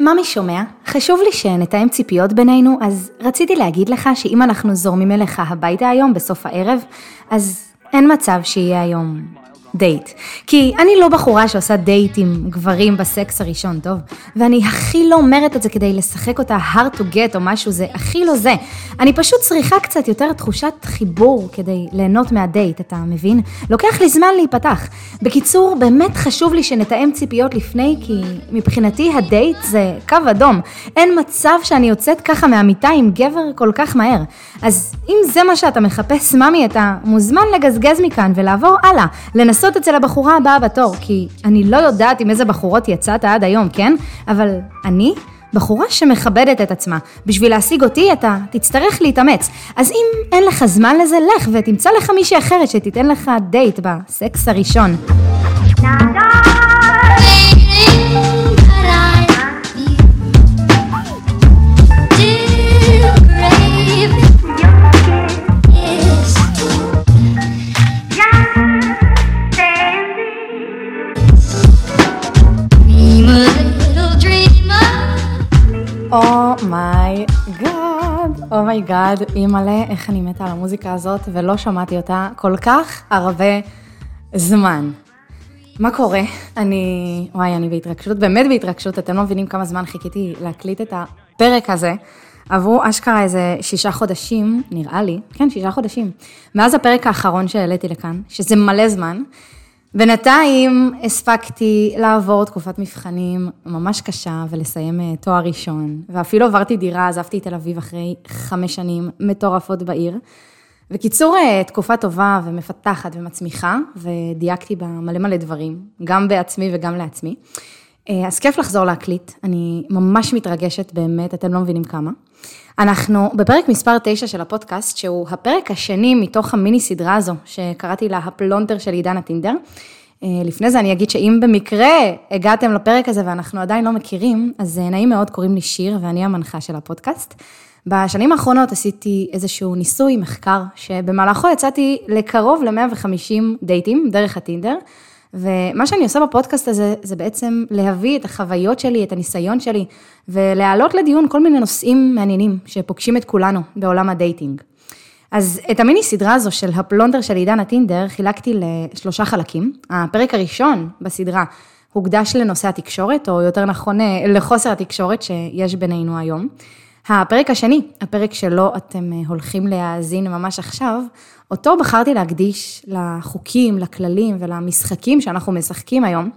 ממי שומע, חשוב לי שנתאם ציפיות בינינו, אז רציתי להגיד לך שאם אנחנו זורמים אליך הביתה היום בסוף הערב, אז אין מצב שיהיה היום דייט. כי אני לא בחורה שעושה דייט עם גברים בסקס הראשון, טוב? ואני הכי לא אומרת את זה כדי לשחק אותה hard to get או משהו, זה הכי לא זה. אני פשוט צריכה קצת יותר תחושת חיבור כדי ליהנות מהדייט, אתה מבין? לוקח לי זמן להיפתח. בקיצור, באמת חשוב לי שנתאם ציפיות לפני, כי מבחינתי הדייט זה קו אדום. אין מצב שאני יוצאת ככה מהמיטה עם גבר כל כך מהר. אז אם זה מה שאתה מחפש, ממי, אתה מוזמן לגזגז מכאן ולעבור הלאה. לנס לעשות אצל הבחורה הבאה בתור, כי אני לא יודעת עם איזה בחורות יצאת עד היום, כן? אבל אני בחורה שמכבדת את עצמה. בשביל להשיג אותי אתה תצטרך להתאמץ. אז אם אין לך זמן לזה, לך ותמצא לך מישהי אחרת שתיתן לך דייט בסקס הראשון. אומייגאד, אומייגאד, אימא'לה, איך אני מתה על המוזיקה הזאת ולא שמעתי אותה כל כך הרבה זמן. מה קורה? אני, וואי, אני בהתרגשות, באמת בהתרגשות, אתם לא מבינים כמה זמן חיכיתי להקליט את הפרק הזה. עברו אשכרה איזה שישה חודשים, נראה לי, כן, שישה חודשים, מאז הפרק האחרון שהעליתי לכאן, שזה מלא זמן. בינתיים הספקתי לעבור תקופת מבחנים ממש קשה ולסיים אה, תואר ראשון, ואפילו עברתי דירה, עזבתי את תל אביב אחרי חמש שנים מטורפות בעיר. בקיצור, אה, תקופה טובה ומפתחת ומצמיחה, ודייקתי בה מלא מלא דברים, גם בעצמי וגם לעצמי. אה, אז כיף לחזור להקליט, אני ממש מתרגשת באמת, אתם לא מבינים כמה. אנחנו בפרק מספר 9 של הפודקאסט, שהוא הפרק השני מתוך המיני סדרה הזו, שקראתי לה הפלונטר של עידן הטינדר. אה, לפני זה אני אגיד שאם במקרה הגעתם לפרק הזה ואנחנו עדיין לא מכירים, אז אה, נעים מאוד, קוראים לי שיר ואני המנחה של הפודקאסט. בשנים האחרונות עשיתי איזשהו ניסוי, מחקר, שבמהלכו יצאתי לקרוב ל-150 דייטים דרך הטינדר. ומה שאני עושה בפודקאסט הזה, זה בעצם להביא את החוויות שלי, את הניסיון שלי, ולהעלות לדיון כל מיני נושאים מעניינים שפוגשים את כולנו בעולם ה dating. אז את המיני סדרה הזו של הפלונטר של עידן הטינדר חילקתי לשלושה חלקים. הפרק הראשון בסדרה הוקדש לנושא התקשורת, או יותר נכון לחוסר התקשורת שיש בינינו היום. הפרק השני, הפרק שלו אתם הולכים להאזין ממש עכשיו, אותו בחרתי להקדיש לחוקים, לכללים ולמשחקים שאנחנו משחקים היום.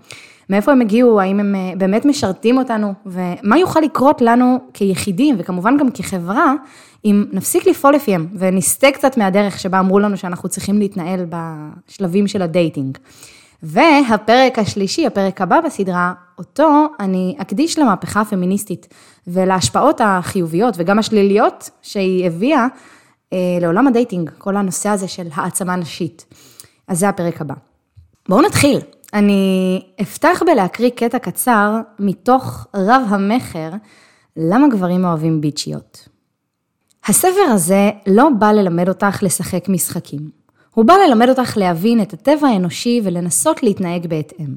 מאיפה הם הגיעו, האם הם אה, באמת משרתים אותנו, ומה יוכל לקרות לנו כיחידים, וכמובן גם כחברה, אם נפסיק לפעול לפיהם, ונסטה קצת מהדרך שבה אמרו לנו שאנחנו צריכים להתנהל בשלבים של ה dating. והפרק השלישי, הפרק הבא בסדרה, אותו אני אקדיש למהפכה הפמיניסטית ולהשפעות החיוביות וגם השליליות שהיא הביאה אה, לעולם ה dating, כל הנושא הזה של העצמה נשית. אז זה הפרק הבא. בואו נתחיל. אני אפתח בלהקריא קטע קצר מתוך רב המכר, למה גברים אוהבים ביצ'יות. הספר הזה לא בא ללמד אותך לשחק משחקים. הוא בא ללמד אותך להבין את הטבע האנושי ולנסות להתנהג בהתאם.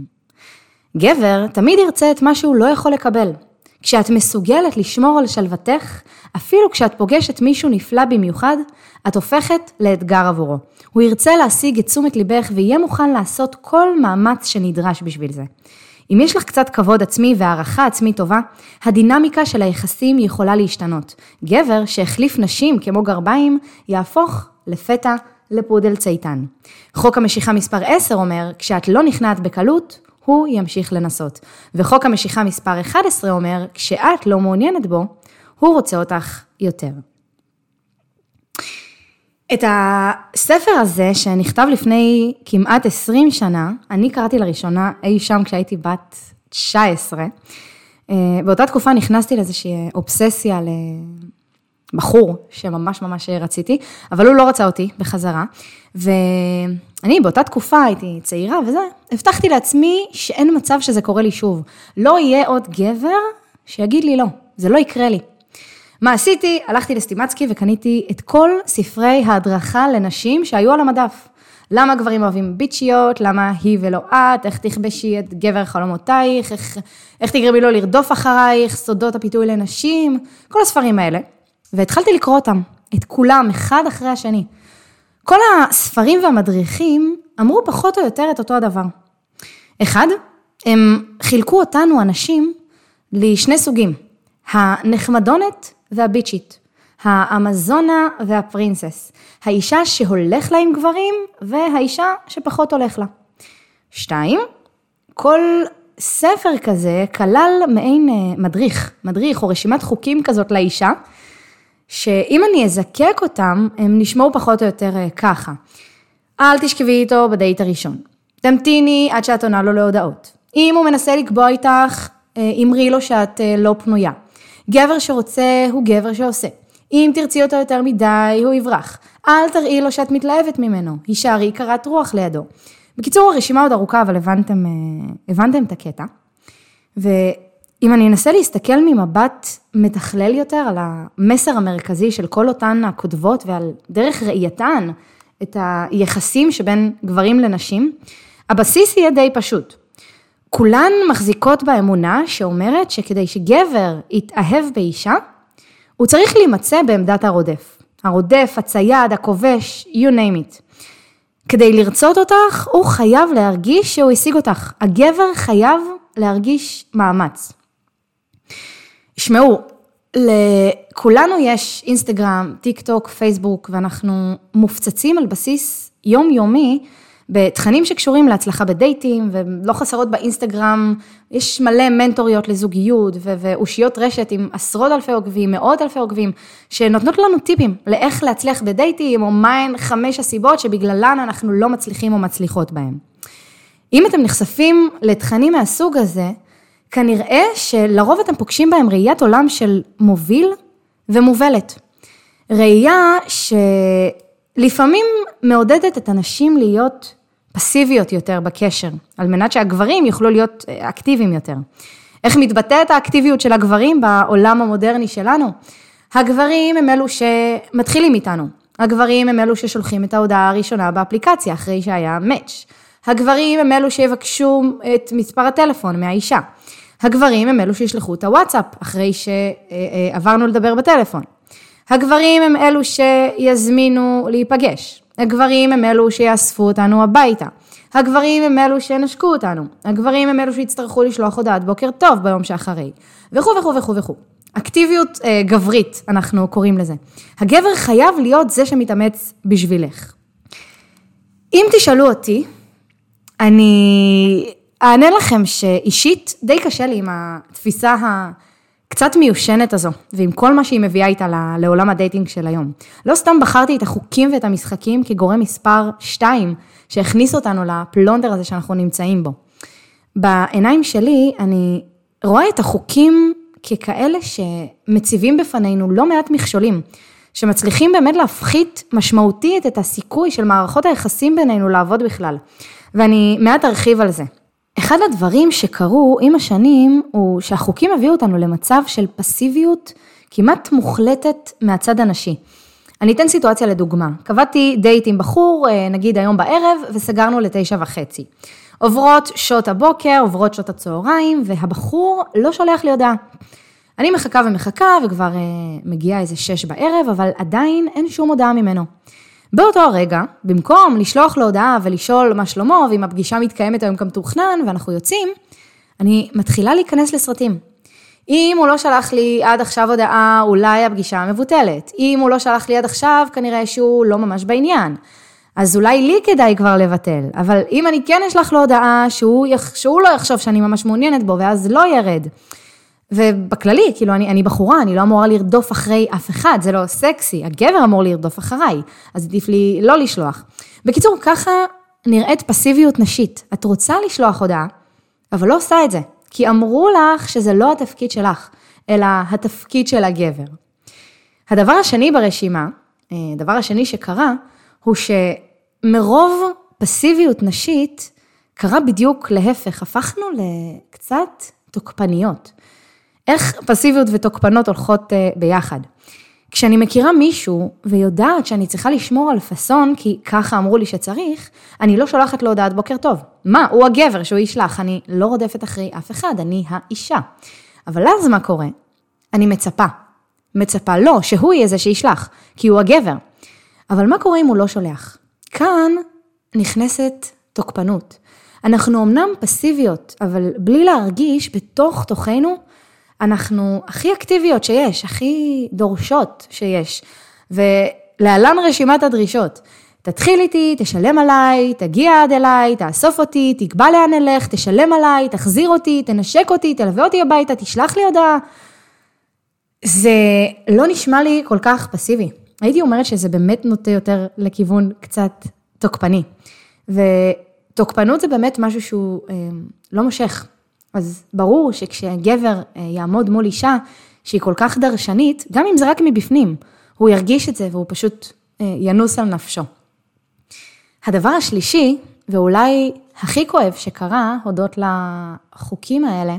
גבר תמיד ירצה את מה שהוא לא יכול לקבל, כשאת מסוגלת לשמור על שלוותך, אפילו כשאת פוגשת מישהו נפלא במיוחד, את הופכת לאתגר עבורו. הוא ירצה להשיג את תשומת ליבך ויהיה מוכן לעשות כל מאמץ שנדרש בשביל זה. אם יש לך קצת כבוד עצמי והערכה עצמית טובה, הדינמיקה של היחסים יכולה להשתנות. גבר שהחליף נשים כמו גרביים, יהפוך לפתע לפודל צייתן. חוק המשיכה מספר 10 אומר, כשאת לא נכנעת בקלות, הוא ימשיך לנסות. וחוק המשיכה מספר 11 אומר, כשאת לא מעוניינת בו, הוא רוצה אותך יותר. את הספר הזה, שנכתב לפני כמעט 20 שנה, אני קראתי לראשונה אי שם כשהייתי בת 19. אה, באותה תקופה נכנסתי לאיזושהי אובססיה לבחור שממש ממש רציתי, אבל הוא לא רצה אותי בחזרה. ואני באותה תקופה הייתי צעירה וזה, הבטחתי לעצמי שאין מצב שזה קורה לי שוב. לא יהיה עוד גבר שיגיד לי לא, זה לא יקרה לי. מה עשיתי? הלכתי לסטימצקי וקניתי את כל ספרי ההדרכה לנשים שהיו על המדף. למה גברים אוהבים ביצ'יות, למה היא ולא את, איך תכבשי את גבר חלומותייך, איך, איך תגרמי לו לרדוף אחרייך, סודות הפיתוי לנשים, כל הספרים האלה. והתחלתי לקרוא אותם, את כולם, אחד אחרי השני. כל הספרים והמדריכים אמרו פחות או יותר את אותו הדבר. אחד, הם חילקו אותנו, הנשים, לשני סוגים, הנחמדונת והביצ'ית, האמזונה והפרינסס, האישה שהולך לה עם גברים והאישה שפחות הולך לה. שתיים, כל ספר כזה כלל מעין אה, מדריך, מדריך או רשימת חוקים כזאת לאישה, שאם אני אזקק אותם, הם נשמעו פחות או יותר אה, ככה. אל תשכבי איתו בדייט הראשון. תמתיני עד שאת עונה לו להודעות. אם הוא מנסה לקבוע איתך, אה, אמרי לו שאת אה, לא פנויה. גבר שרוצה הוא גבר שעושה. אם תרצי אותו יותר מדי, הוא יברח. אל תראי לו שאת מתלהבת ממנו, הישארי קרת רוח לידו. בקיצור, הרשימה עוד ארוכה, אבל הבנתם, הבנתם את הקטע. אם אני אנסה להסתכל ממבט מתכלל יותר על המסר המרכזי של כל אותן הכותבות ועל דרך ראייתן את היחסים שבין גברים לנשים, הבסיס יהיה די פשוט. כולן מחזיקות באמונה שאומרת שכדי שגבר יתאהב באישה, הוא צריך להימצא בעמדת הרודף. הרודף, הצייד, הכובש, you name it. כדי לרצות אותך, הוא חייב להרגיש שהוא השיג אותך. הגבר חייב להרגיש מאמץ. שמעו, לכולנו יש אינסטגרם, טיק טוק, פייסבוק, ואנחנו מופצצים על בסיס יומיומי בתכנים שקשורים להצלחה בדייטים, ולא חסרות באינסטגרם, יש מלא מנטוריות לזוגיות ואושיות רשת עם עשרות אלפי עוקבים, מאות אלפי עוקבים, שנותנות לנו טיפים לאיך להצליח בדייטים, או מהן חמש הסיבות שבגללן אנחנו לא מצליחים או מצליחות בהם. אם אתם נחשפים לתכנים מהסוג הזה, כנראה שלרוב אתם פוגשים בהם ראיית עולם של מוביל ומובלת. ראייה שלפעמים מעודדת את הנשים להיות פסיביות יותר בקשר, על מנת שהגברים יוכלו להיות אה, אקטיביים יותר. איך מתבטאת האקטיביות של הגברים בעולם המודרני שלנו? הגברים הם אלו שמתחילים איתנו, הגברים הם אלו ששולחים את ההודעה הראשונה באפליקציה אחרי שהיה מאץ'. הגברים הם אלו שיבקשו את מספר הטלפון מהאישה. הגברים הם אלו שישלחו את הוואטסאפ אחרי שעברנו לדבר בטלפון. הגברים הם אלו שיזמינו להיפגש. הגברים הם אלו שיאספו אותנו הביתה. הגברים הם אלו שינשקו אותנו. הגברים הם אלו שיצטרכו לשלוח הודעת בוקר טוב ביום שאחרי. וכו' וכו' וכו' וכו'. אקטיביות אה, גברית, אנחנו קוראים לזה. הגבר חייב להיות זה שמתאמץ בשבילך. אם תשאלו אותי, אני אענה לכם שאישית די קשה לי עם התפיסה הקצת מיושנת הזו, ועם כל מה שהיא מביאה איתה לעולם ה dating של היום. לא סתם בחרתי את החוקים ואת המשחקים כגורם מספר 2 שהכניס אותנו לפלונטר הזה שאנחנו נמצאים בו. בעיניים שלי אני רואה את החוקים ככאלה שמציבים בפנינו לא מעט מכשולים, שמצליחים באמת להפחית משמעותית את הסיכוי של מערכות היחסים בינינו לעבוד בכלל. ואני מעט ארחיב על זה. אחד הדברים שקרו עם השנים הוא שהחוקים הביאו אותנו למצב של פסיביות כמעט מוחלטת מהצד הנשי. אני אתן סיטואציה לדוגמה, קבעתי דייט עם בחור, אה, נגיד היום בערב, וסגרנו לתשע וחצי. עוברות שעות הבוקר, עוברות שעות הצהריים, והבחור לא שולח לי הודעה. אני מחכה ומחכה, וכבר אה, מגיעה איזה שש בערב, אבל עדיין אין שום הודעה ממנו. באותו הרגע, במקום לשלוח לו הודעה ולשאול מה שלמה, ואם הפגישה מתקיימת היום כמתוכנן ואנחנו יוצאים, אני מתחילה להיכנס לסרטים. אם הוא לא שלח לי עד עכשיו הודעה, אולי הפגישה מבוטלת. אם הוא לא שלח לי עד עכשיו, כנראה שהוא לא ממש בעניין. אז אולי לי כדאי כבר לבטל, אבל אם אני כן אשלח לו הודעה שהוא, יח... שהוא לא יחשוב שאני ממש מעוניינת בו, ואז לא ירד. ובכללי, כאילו, אני, אני בחורה, אני לא אמורה לרדוף אחרי אף אחד, זה לא סקסי, הגבר אמור לרדוף אחריי, אז עדיף לי לא לשלוח. בקיצור, ככה נראית פסיביות נשית. את רוצה לשלוח הודעה, אבל לא עושה את זה, כי אמרו לך שזה לא התפקיד שלך, אלא התפקיד של הגבר. הדבר השני ברשימה, הדבר השני שקרה, הוא שמרוב פסיביות נשית, קרה בדיוק להפך, הפכנו לקצת תוקפניות. איך פסיביות ותוקפנות הולכות אה, ביחד. כשאני מכירה מישהו ויודעת שאני צריכה לשמור על פאסון, כי ככה אמרו לי שצריך, אני לא שולחת לו הודעת בוקר טוב. מה, הוא הגבר שהוא ישלח, אני לא רודפת אחרי אף אחד, אני האישה. אבל אז מה קורה? אני מצפה. מצפה לא, שהוא יהיה זה שישלח, כי הוא הגבר. אבל מה קורה אם הוא לא שולח? כאן נכנסת תוקפנות. אנחנו אמנם פסיביות, אבל בלי להרגיש בתוך תוכנו, אנחנו הכי אקטיביות שיש, הכי דורשות שיש. ולהלן רשימת הדרישות. תתחיל איתי, תשלם עליי, תגיע עד אליי, תאסוף אותי, תקבע לאן אלך, תשלם עליי, תחזיר אותי, תנשק אותי, תלווה אותי הביתה, תשלח לי הודעה. זה לא נשמע לי כל כך פסיבי. הייתי אומרת שזה באמת נוטה יותר לכיוון קצת תוקפני. ותוקפנות זה באמת משהו שהוא אה, לא מושך. אז ברור שכשגבר אה, יעמוד מול אישה שהיא כל כך דרשנית, גם אם זה רק מבפנים, הוא ירגיש את זה והוא פשוט אה, ינוס על נפשו. הדבר השלישי, ואולי הכי כואב שקרה הודות לחוקים האלה,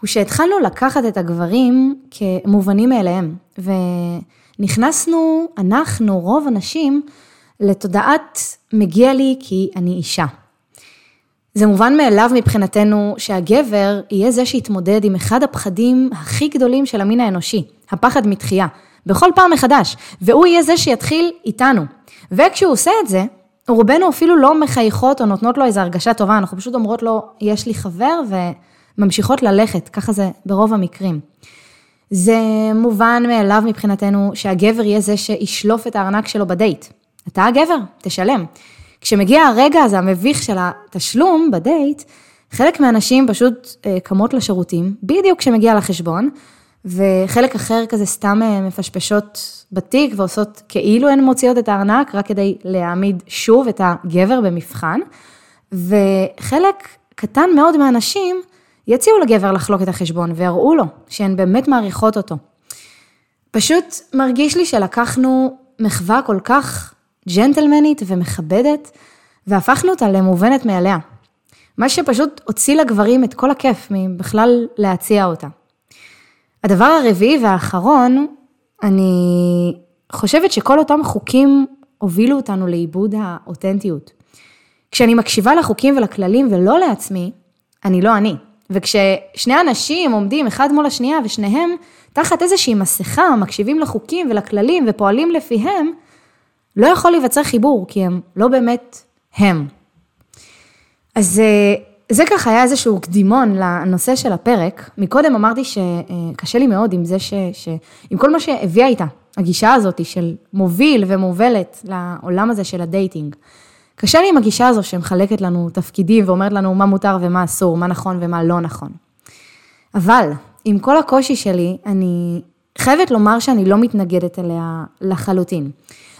הוא שהתחלנו לקחת את הגברים כמובנים מאליהם, ונכנסנו, אנחנו, רוב הנשים, לתודעת מגיע לי כי אני אישה. זה מובן מאליו מבחינתנו שהגבר יהיה זה שיתמודד עם אחד הפחדים הכי גדולים של המין האנושי, הפחד מתחייה, בכל פעם מחדש, והוא יהיה זה שיתחיל איתנו. וכשהוא עושה את זה, רובנו אפילו לא מחייכות או נותנות לו איזו הרגשה טובה, אנחנו פשוט אומרות לו, יש לי חבר וממשיכות ללכת, ככה זה ברוב המקרים. זה מובן מאליו מבחינתנו שהגבר יהיה זה שישלוף את הארנק שלו בדייט. אתה הגבר, תשלם. כשמגיע הרגע הזה המביך של התשלום בדייט, חלק מהנשים פשוט אה, קמות לשירותים, בדיוק כשמגיע לחשבון, וחלק אחר כזה סתם אה, מפשפשות בתיק ועושות כאילו הן מוציאות את הארנק, רק כדי להעמיד שוב את הגבר במבחן, וחלק קטן מאוד מהנשים יציעו לגבר לחלוק את החשבון ויראו לו שהן באמת מעריכות אותו. פשוט מרגיש לי שלקחנו מחווה כל כך ג'נטלמנית ומכבדת, והפכנו אותה למובנת מאליה. מה שפשוט הוציא לגברים את כל הכיף מבכלל להציע אותה. הדבר הרביעי והאחרון, אני חושבת שכל אותם חוקים הובילו אותנו לאיבוד האותנטיות. כשאני מקשיבה לחוקים ולכללים ולא לעצמי, אני לא אני. וכששני אנשים עומדים אחד מול השנייה ושניהם תחת איזושהי מסכה, מקשיבים לחוקים ולכללים ופועלים לפיהם, לא יכול להיווצר חיבור, כי הם לא באמת הם. אז אה, זה ככה היה איזשהו קדימון לנושא של הפרק. מקודם אמרתי שקשה לי מאוד עם זה ש... ש... עם כל מה שהביאה איתה, הגישה הזאת של מוביל ומובלת לעולם הזה של ה dating. קשה לי עם הגישה הזו שמחלקת לנו תפקידים ואומרת לנו מה מותר ומה אסור, מה נכון ומה לא נכון. אבל עם כל הקושי שלי, אני חייבת לומר שאני לא מתנגדת אליה לחלוטין.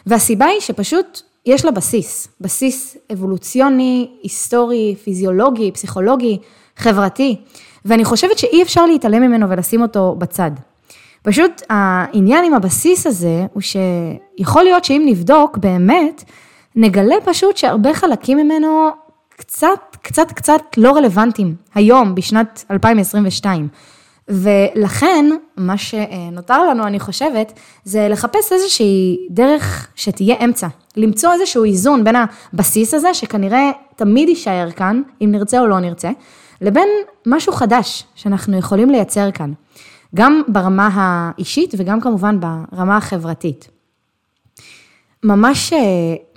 והסיבה היא שפשוט יש לה בסיס, בסיס אבולוציוני, היסטורי, פיזיולוגי, פסיכולוגי, חברתי, ואני חושבת שאי אפשר להתעלם ממנו ולשים אותו בצד. פשוט העניין עם הבסיס הזה הוא שיכול להיות שאם נבדוק באמת, נגלה פשוט שהרבה חלקים ממנו קצת, קצת, קצת לא רלוונטיים היום, בשנת 2022. ולכן, מה שנותר לנו, אני חושבת, זה לחפש איזושהי דרך שתהיה אמצע. למצוא איזשהו איזון בין הבסיס הזה, שכנראה תמיד יישאר כאן, אם נרצה או לא נרצה, לבין משהו חדש שאנחנו יכולים לייצר כאן. גם ברמה האישית וגם כמובן ברמה החברתית. ממש אה,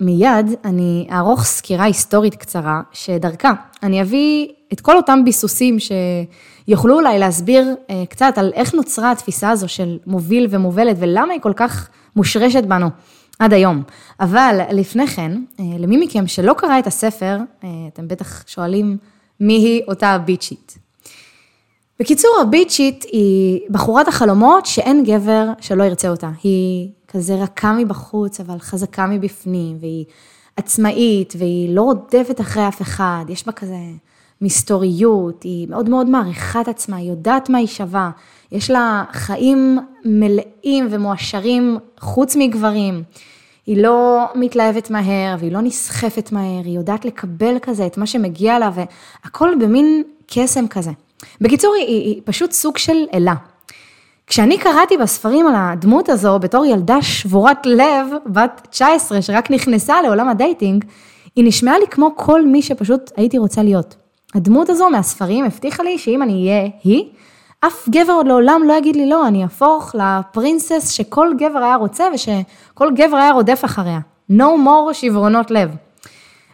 מיד אני אערוך סקירה היסטורית קצרה, שדרכה אני אביא את כל אותם ביסוסים שיוכלו אולי להסביר אה, קצת על איך נוצרה התפיסה הזו של מוביל ומובלת ולמה היא כל כך מושרשת בנו עד היום. אבל לפני כן, אה, למי מכם שלא קרא את הספר, אתם בטח שואלים מי היא אותה הביצ'ית. בקיצור, הביצ'ית היא בחורת החלומות שאין גבר שלא ירצה אותה. היא כזה רכה מבחוץ, אבל חזקה מבפנים, והיא עצמאית, והיא לא רודפת אחרי אף אחד, יש בה כזה מסתוריות, היא מאוד מאוד מעריכה את עצמה, היא יודעת מה היא שווה, יש לה חיים מלאים ומאושרים חוץ מגברים. היא לא מתלהבת מהר והיא לא נסחפת מהר, היא יודעת לקבל כזה את מה שמגיע לה והכל במין קסם כזה. בקיצור, היא, היא פשוט סוג של אלה. כשאני קראתי בספרים על הדמות הזו בתור ילדה שבורת לב, בת 19, שרק נכנסה לעולם ה dating, היא נשמעה לי כמו כל מי שפשוט הייתי רוצה להיות. הדמות הזו מהספרים הבטיחה לי שאם אני אהיה היא, אף גבר עוד לעולם לא יגיד לי לא, אני אהפוך לפרינסס שכל גבר היה רוצה ושכל גבר היה רודף אחריה. No more שברונות לב.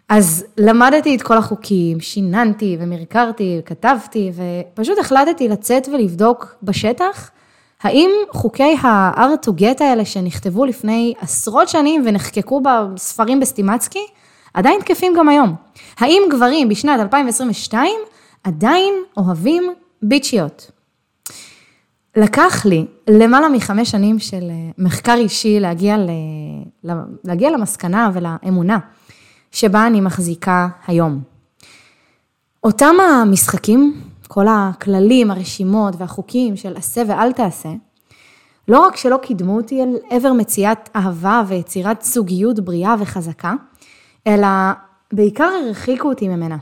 אז למדתי את כל החוקים, שיננתי ומרקרתי וכתבתי, ופשוט החלטתי לצאת ולבדוק בשטח, האם חוקי ה-art to get האלה שנכתבו לפני עשרות שנים ונחקקו בספרים בסטימצקי, עדיין תקפים גם היום. האם גברים בשנת 2022 עדיין אוהבים ביצ'יות? לקח לי למעלה מחמש שנים של אה, מחקר אישי להגיע, ל... להגיע למסקנה ולאמונה שבה אני מחזיקה היום. אותם המשחקים, כל הכללים, הרשימות והחוקים של עשה ואל תעשה, לא רק שלא קידמו אותי אל עבר מציאת אהבה ויצירת זוגיות בריאה וחזקה, אלא בעיקר הרחיקו אותי ממנה.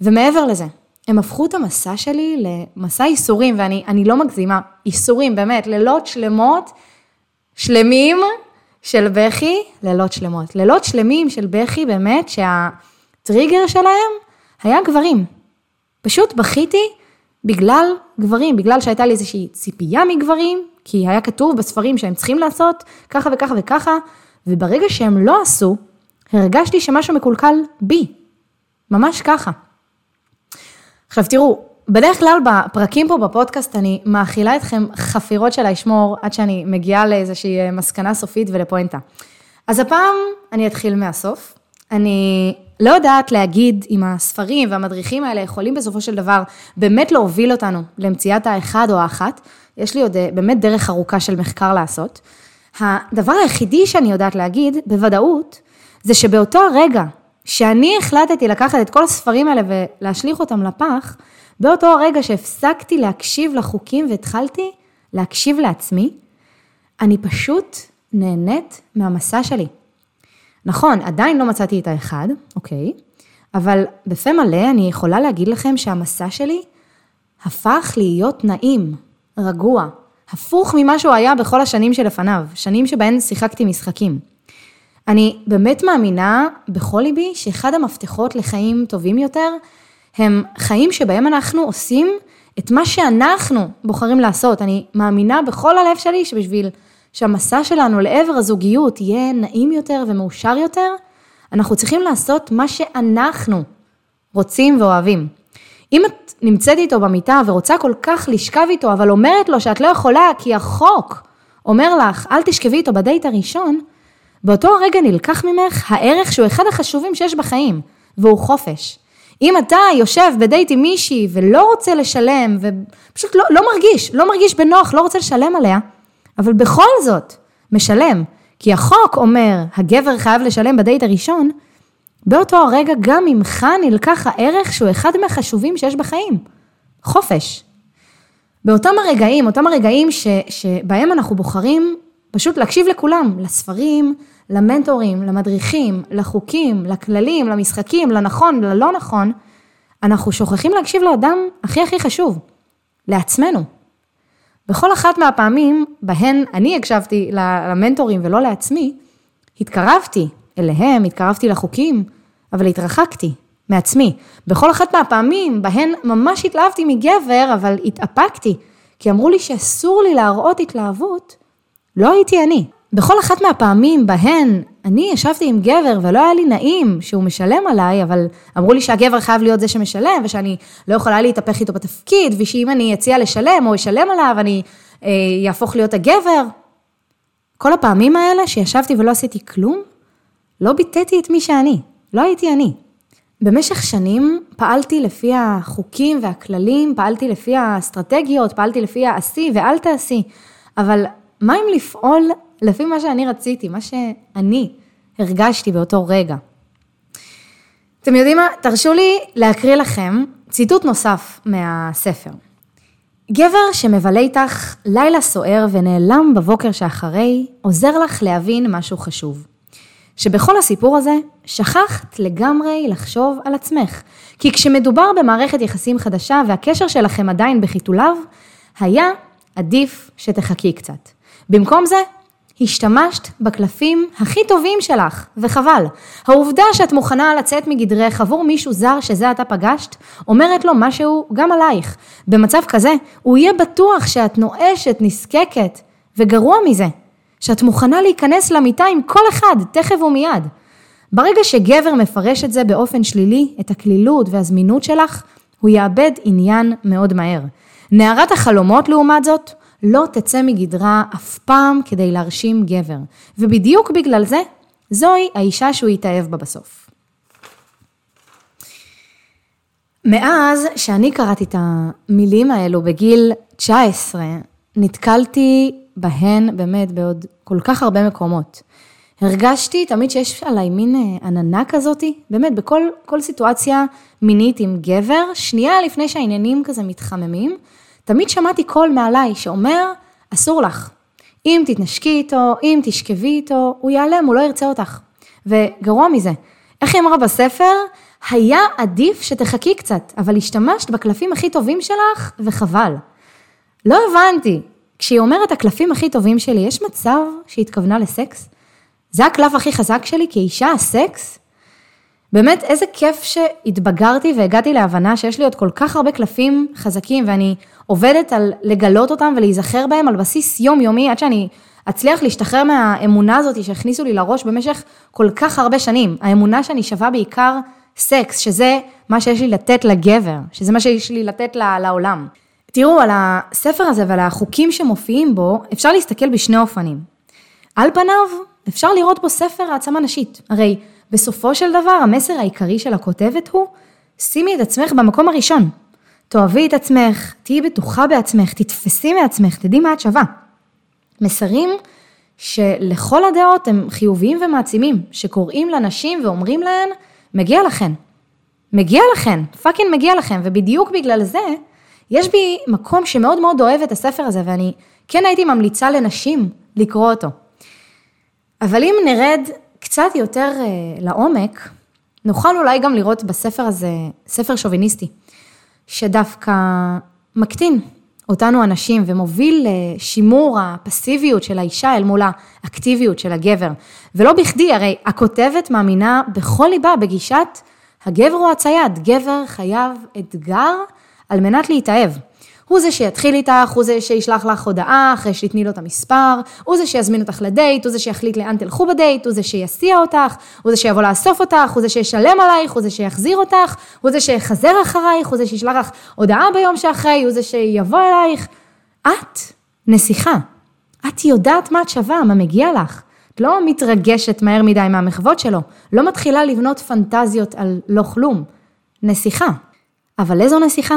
ומעבר לזה, הם הפכו את המסע שלי למסע ייסורים, ואני לא מגזימה, ייסורים, באמת, לילות שלמות, שלמים של בכי, לילות שלמות. לילות שלמים של בכי, באמת, שהטריגר שלהם היה גברים. פשוט בכיתי בגלל גברים, בגלל שהייתה לי איזושהי ציפייה מגברים, כי היה כתוב בספרים שהם צריכים לעשות ככה וככה וככה, וברגע שהם לא עשו, הרגשתי שמשהו מקולקל בי. ממש ככה. עכשיו תראו, בדרך כלל בפרקים פה בפודקאסט אני מאכילה אתכם חפירות של האשמור עד שאני מגיעה לאיזושהי מסקנה סופית ולפואנטה. אז הפעם אני אתחיל מהסוף. אני לא יודעת להגיד אם הספרים והמדריכים האלה יכולים בסופו של דבר באמת להוביל אותנו למציאת האחד או האחת. יש לי עוד אה, באמת דרך ארוכה של מחקר לעשות. הדבר היחידי שאני יודעת להגיד, בוודאות, זה שבאותו הרגע שאני החלטתי לקחת את כל הספרים האלה ולהשליך אותם לפח, באותו הרגע שהפסקתי להקשיב לחוקים והתחלתי להקשיב לעצמי, אני פשוט נהנית מהמסע שלי. נכון, עדיין לא מצאתי את האחד, אוקיי, אבל בפה מלא אני יכולה להגיד לכם שהמסע שלי הפך להיות נעים, רגוע, הפוך ממה שהוא היה בכל השנים שלפניו, שנים שבהן שיחקתי משחקים. אני באמת מאמינה בכל ליבי שאחד המפתחות לחיים טובים יותר, הם חיים שבהם אנחנו עושים את מה שאנחנו בוחרים לעשות. אני מאמינה בכל הלב שלי שבשביל שהמסע שלנו לעבר הזוגיות יהיה נעים יותר ומאושר יותר, אנחנו צריכים לעשות מה שאנחנו רוצים ואוהבים. אם את נמצאת איתו במיטה ורוצה כל כך לשכב איתו, אבל אומרת לו שאת לא יכולה כי החוק אומר לך, אל תשכבי איתו בדייט הראשון, באותו הרגע נלקח ממך הערך שהוא אחד החשובים שיש בחיים, והוא חופש. אם אתה יושב בדייט עם מישהי ולא רוצה לשלם, ופשוט לא, לא מרגיש, לא מרגיש בנוח, לא רוצה לשלם עליה, אבל בכל זאת משלם, כי החוק אומר, הגבר חייב לשלם בדייט הראשון, באותו הרגע גם ממך נלקח הערך שהוא אחד מהחשובים שיש בחיים, חופש. באותם הרגעים, אותם הרגעים ש, שבהם אנחנו בוחרים פשוט להקשיב לכולם, לספרים, למנטורים, למדריכים, לחוקים, לכללים, למשחקים, לנכון, ללא נכון, אנחנו שוכחים להקשיב לאדם הכי הכי חשוב, לעצמנו. בכל אחת מהפעמים בהן אני הקשבתי למנטורים ולא לעצמי, התקרבתי אליהם, התקרבתי לחוקים, אבל התרחקתי מעצמי. בכל אחת מהפעמים בהן ממש התלהבתי מגבר, אבל התאפקתי, כי אמרו לי שאסור לי להראות התלהבות, לא הייתי אני. בכל אחת מהפעמים בהן אני ישבתי עם גבר ולא היה לי נעים שהוא משלם עליי, אבל אמרו לי שהגבר חייב להיות זה שמשלם ושאני לא יכולה להתהפך איתו בתפקיד, ושאם אני אציע לשלם או אשלם עליו, אני אהפוך אה, להיות הגבר. כל הפעמים האלה שישבתי ולא עשיתי כלום, לא ביטאתי את מי שאני, לא הייתי אני. במשך שנים פעלתי לפי החוקים והכללים, פעלתי לפי האסטרטגיות, פעלתי לפי העשי ואל תעשי, אבל מה אם לפעול לפי מה שאני רציתי, מה שאני הרגשתי באותו רגע? אתם יודעים מה? תרשו לי להקריא לכם ציטוט נוסף מהספר. גבר שמבלה איתך לילה סוער ונעלם בבוקר שאחרי, עוזר לך להבין משהו חשוב. שבכל הסיפור הזה, שכחת לגמרי לחשוב על עצמך. כי כשמדובר במערכת יחסים חדשה והקשר שלכם עדיין בחיתוליו, היה עדיף שתחכי קצת. במקום זה, השתמשת בקלפים הכי טובים שלך, וחבל. העובדה שאת מוכנה לצאת מגדרך עבור מישהו זר שזה אתה פגשת, אומרת לו משהו גם עלייך. במצב כזה, הוא יהיה בטוח שאת נואשת, נזקקת, וגרוע מזה, שאת מוכנה להיכנס למיטה עם כל אחד, תכף ומיד. ברגע שגבר מפרש את זה באופן שלילי, את הקלילות והזמינות שלך, הוא יאבד עניין מאוד מהר. נערת החלומות לעומת זאת, לא תצא מגדרה אף פעם כדי להרשים גבר. ובדיוק בגלל זה, זוהי האישה שהוא יתאהב בה בסוף. מאז שאני קראתי את המילים האלו בגיל 19, נתקלתי בהן באמת בעוד כל כך הרבה מקומות. הרגשתי תמיד שיש עליי מין אה, עננה כזאתי, באמת בכל כל סיטואציה מינית עם גבר, שנייה לפני שהעניינים כזה מתחממים, תמיד שמעתי קול מעליי שאומר, אסור לך. אם תתנשקי איתו, אם תשכבי איתו, הוא ייעלם, הוא לא ירצה אותך. וגרוע מזה, איך היא אמרה בספר? היה עדיף שתחכי קצת, אבל השתמשת בקלפים הכי טובים שלך, וחבל. לא הבנתי, כשהיא אומרת הקלפים הכי טובים שלי, יש מצב שהיא התכוונה לסקס? זה הקלף הכי חזק שלי כאישה, הסקס? באמת, איזה כיף שהתבגרתי והגעתי להבנה שיש לי עוד כל כך הרבה קלפים חזקים, ואני עובדת על לגלות אותם ולהיזכר בהם על בסיס יומיומי, עד שאני אצליח להשתחרר מהאמונה הזאת שהכניסו לי לראש במשך כל כך הרבה שנים. האמונה שאני שווה בעיקר סקס, שזה מה שיש לי לתת לגבר, שזה מה שיש לי לתת לעולם. תראו, על הספר הזה ועל החוקים שמופיעים בו, אפשר להסתכל בשני אופנים. על פניו, אפשר לראות בו ספר העצמה נשית. הרי בסופו של דבר, המסר העיקרי של הכותבת הוא, שימי את עצמך במקום הראשון. תאהבי את עצמך, תהיי בטוחה בעצמך, תתפסי מעצמך, תדעי מה את שווה. מסרים שלכל הדעות הם חיוביים ומעצימים, שקוראים לנשים ואומרים להן, מגיע לכן. מגיע לכן, פאקינג מגיע לכן, ובדיוק בגלל זה, יש בי מקום שמאוד מאוד אוהב את הספר הזה, ואני כן הייתי ממליצה לנשים לקרוא אותו. אבל אם נרד קצת יותר אה, לעומק, נוכל אולי גם לראות בספר הזה, ספר שוביניסטי, שדווקא מקטין אותנו הנשים ומוביל לשימור הפסיביות של האישה אל מול האקטיביות של הגבר. ולא בכדי, הרי הכותבת מאמינה בכל ליבה בגישת הגבר הוא הצייד, גבר חייב אתגר על מנת להתאהב. הוא זה שיתחיל איתך, הוא זה שישלח לך הודעה אחרי שתתני לו את המספר, הוא זה שיזמין אותך לדייט, הוא זה שיחליט לאן תלכו בדייט, הוא זה שיסיע אותך, הוא זה שיבוא לאסוף אותך, הוא זה שישלם עלייך, הוא זה שיחזיר אותך, הוא זה שיחזר אחרייך, הוא זה שישלח לך הודעה ביום שאחרי, הוא זה שיבוא אלייך. את נסיכה. את יודעת מה את שווה, מה מגיע לך. את לא מתרגשת מהר מדי מהמחוות שלו, לא מתחילה לבנות פנטזיות על לא כלום. נסיכה. אבל איזו נסיכה?